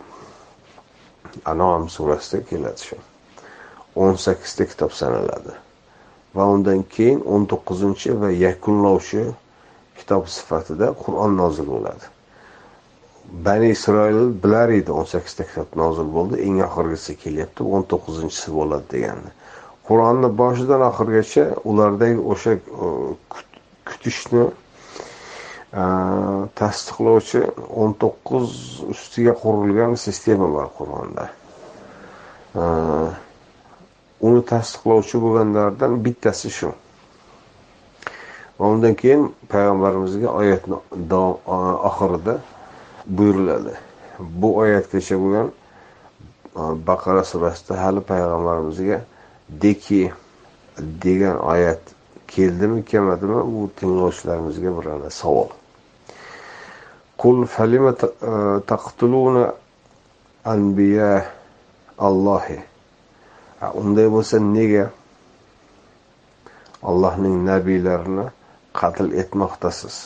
anom surasida keladi shu. O'n sakkizta kitob sanaladi va undan keyin o'n to'qqizinchi va yakunlovchi kitob sifatida qur'on nozil bo'ladi. Bani isroil bilar edi o'n sakkizta kitob nozil bo'ldi eng oxirgisi kelyapti o'n to'qqizinchisi bo'ladi degandi. Qur'onni boshidan oxirigacha ulardagi o'sha e, kutishni e, tasdiqlovchi o'n to'qqiz ustiga qurilgan sistema bor qur'onda. E, uni tasdiqlovchi bo'lganlardan bittasi shu. Va undan keyin payg'ambarimizga oyatni oxirida buyuriladi. Bu oyatgacha bo'lgan baqara surasida hali payg'ambarimizga deki degan oyat keldimi kelmadimi bu tinglovchilarimizga bir savol. Qul falima taqtuluna anbiya allohi unday bo'lsa nega allohning nabiylarini qatl etmoqdasiz.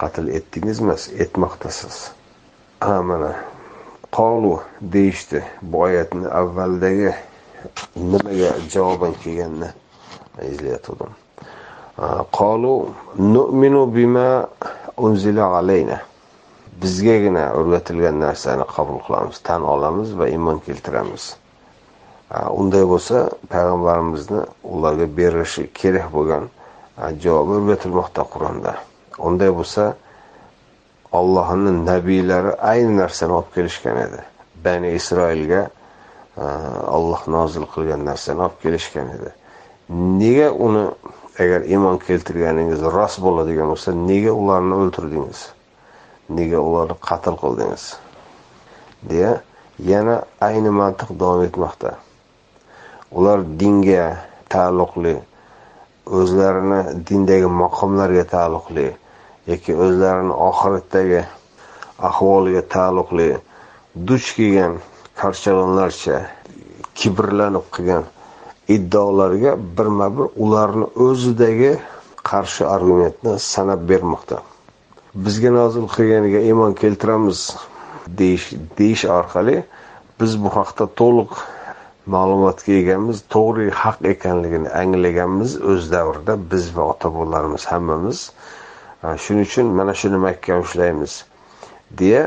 Qatl etdingizmas etmoqdasiz. Ha mana. Qolu deyishdi bu oyatni avvaldagi nimaga javoban kelganini izlayotgandim. Qolu nu'minu bima unzila alayna. Bizgagina o'rgatilgan narsani qabul qilamiz tan olamiz va iymon keltiramiz. Unday bo'lsa payg'ambarimizni ularga berilishi kerak bo'lgan javob o'rgatilmoqda qur'onda. Unday bo'lsa ollohni nabiylari ayni narsani olib kelishgan edi. Bani isroilga olloh nozil qilgan narsani olib kelishgan edi. Nega uni agar iymon keltirganingiz rost bo'ladigan bo'lsa nega ularni o'ldirdingiz nega ularni qatl qildingiz? Deya yana ayni mantiq davom etmoqda. Ular dinga taalluqli o'zlarini dindagi maqomlarga taalluqli yoki o'zlarini oxiratdagi ahvoliga taalluqli duch kelgan karchalonlarcha kibrlanib qilgan iddaolarga birma bir ularni o'zidagi qarshi argumentni sanab bermoqda. Bizga nozil qilganiga iymon keltiramiz deyish orqali biz bu haqda to'liq ma'lumotga egamiz to'g'ri haq ekanligini anglaganmiz o'z davrida biz va ota bobolarimiz hammamiz shuning uchun mana shuni mahkam ushlaymiz deya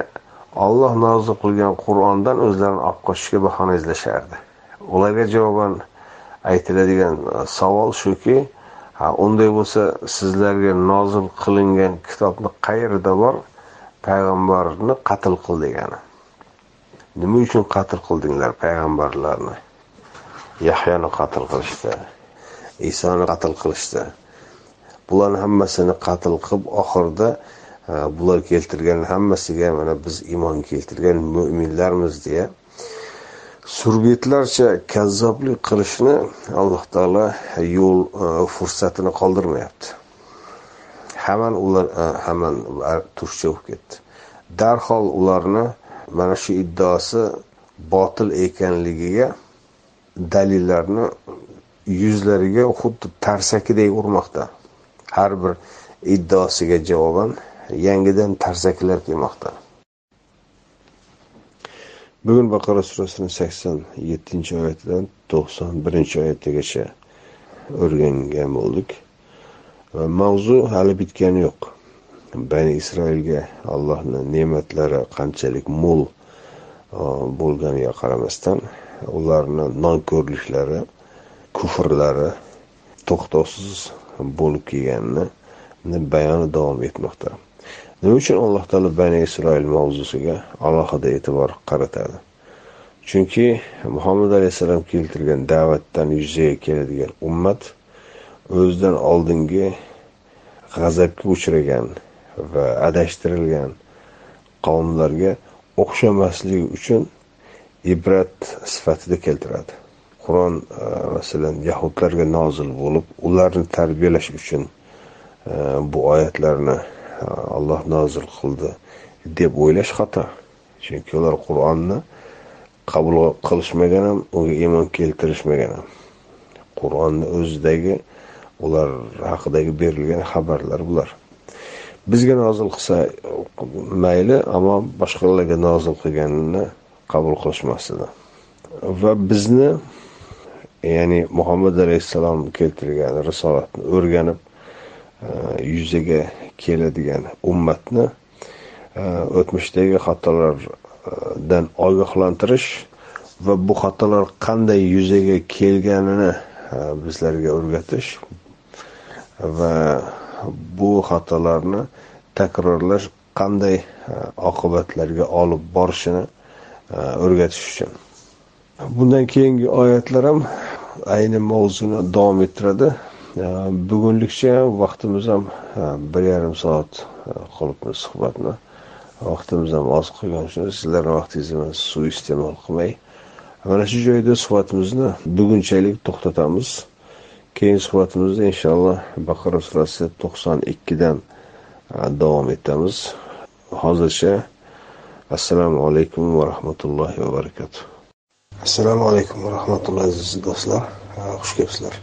olloh nozil qilgan qur'ondan o'zlarini olib qochishga bahona izlashardi. Ularga javoban aytiladigan e, savol shuki unday bo'lsa sizlarga nozil qilingan kitobni qayerida bor? Payg'ambarni qatl qil degani. Nima uchun qatl qildinglar payg'ambarlarni? Yahyoni qatl qilishdi. Isoni qatl qilishdi. Bularni hammasini qatl qilib oxirida e, bular keltirgan hammasiga mana biz iymon keltirgan mo'minlarmiz deya surbetlarcha kazzoblik qilishni alloh taolo yo'l e, fursatini qoldirmayapti. Haman ular e, haman turishcha bo'lib ketdi. Darhol ularni mana shu iddaosi botil ekanligiga dalillarni yuzlariga xuddi tarsakidek urmoqda. Har bir iddaosiga javoban yangidan tarsakilar kelmoqda. Bugun baqara surasini sakson yettinchi oyatidan to'qson birinchi oyatigacha o'rgangan bo'ldik. Va mavzu hali bitgani yo'q. Bani isroilga allohni ne'matlari qanchalik mo'l uh, bo'lganiga qaramasdan ularni nonko'rliklari kufrlari to'xtovsiz bo'lib kelganini bayoni davom etmoqda. Nima uchun alloh taolo bani isroil mavzusiga alohida e'tibor qaratadi? Chunki muhammad alayhissalom keltirgan da'vatdan yuzaga keladigan ummat o'zidan oldingi g'azabga uchragan va adashtirilgan qavmlarga o'xshamasligi uchun ibrat sifatida keltiradi. Qur'on e, masalan yahudlarga nozil bo'lib ularni tarbiyalash uchun e, bu oyatlarni e, alloh nozil qildi deb o'ylash xato. Chunki ular qur'onni qabul qilishmagan ham unga iymon keltirishmagan ham. Qur'onni o'zidagi ular haqidagi berilgan xabarlar bular. Bizga nozil qilsa mayli ammo boshqalarga nozil qilganini qabul qilishmasdi. Va bizni ya'ni muhammad alayhissalom keltirgan risolatni o'rganib e, yuzaga keladigan ummatni e, o'tmishdagi xatolardan ogohlantirish va bu xatolar qanday yuzaga kelganini e, bizlarga o'rgatish va bu xatolarni takrorlash qanday oqibatlarga olib borishini o'rgatish uchun. Bundan keyingi oyatlar ham ayni mavzuni davom ettiradi. Bugunlikcha vaqtimiz ham e, bir yarim soat e, qolibmiz suhbatni. Vaqtimiz ham oz qolgani uchun sizlarni vaqtingizni suiiste'mol qilmay mana shu joyda suhbatimizni bugunchalik to'xtatamiz. Keyin suhbatimizda inshaalloh baqara surasi to'qson ikkidan e, davom etamiz. Hozircha assalomu alaykum va rahmatullohi va barakatuh. Assalomu alaykum va rahmatulloh aziz do'stlar. Xush kelibsizlar.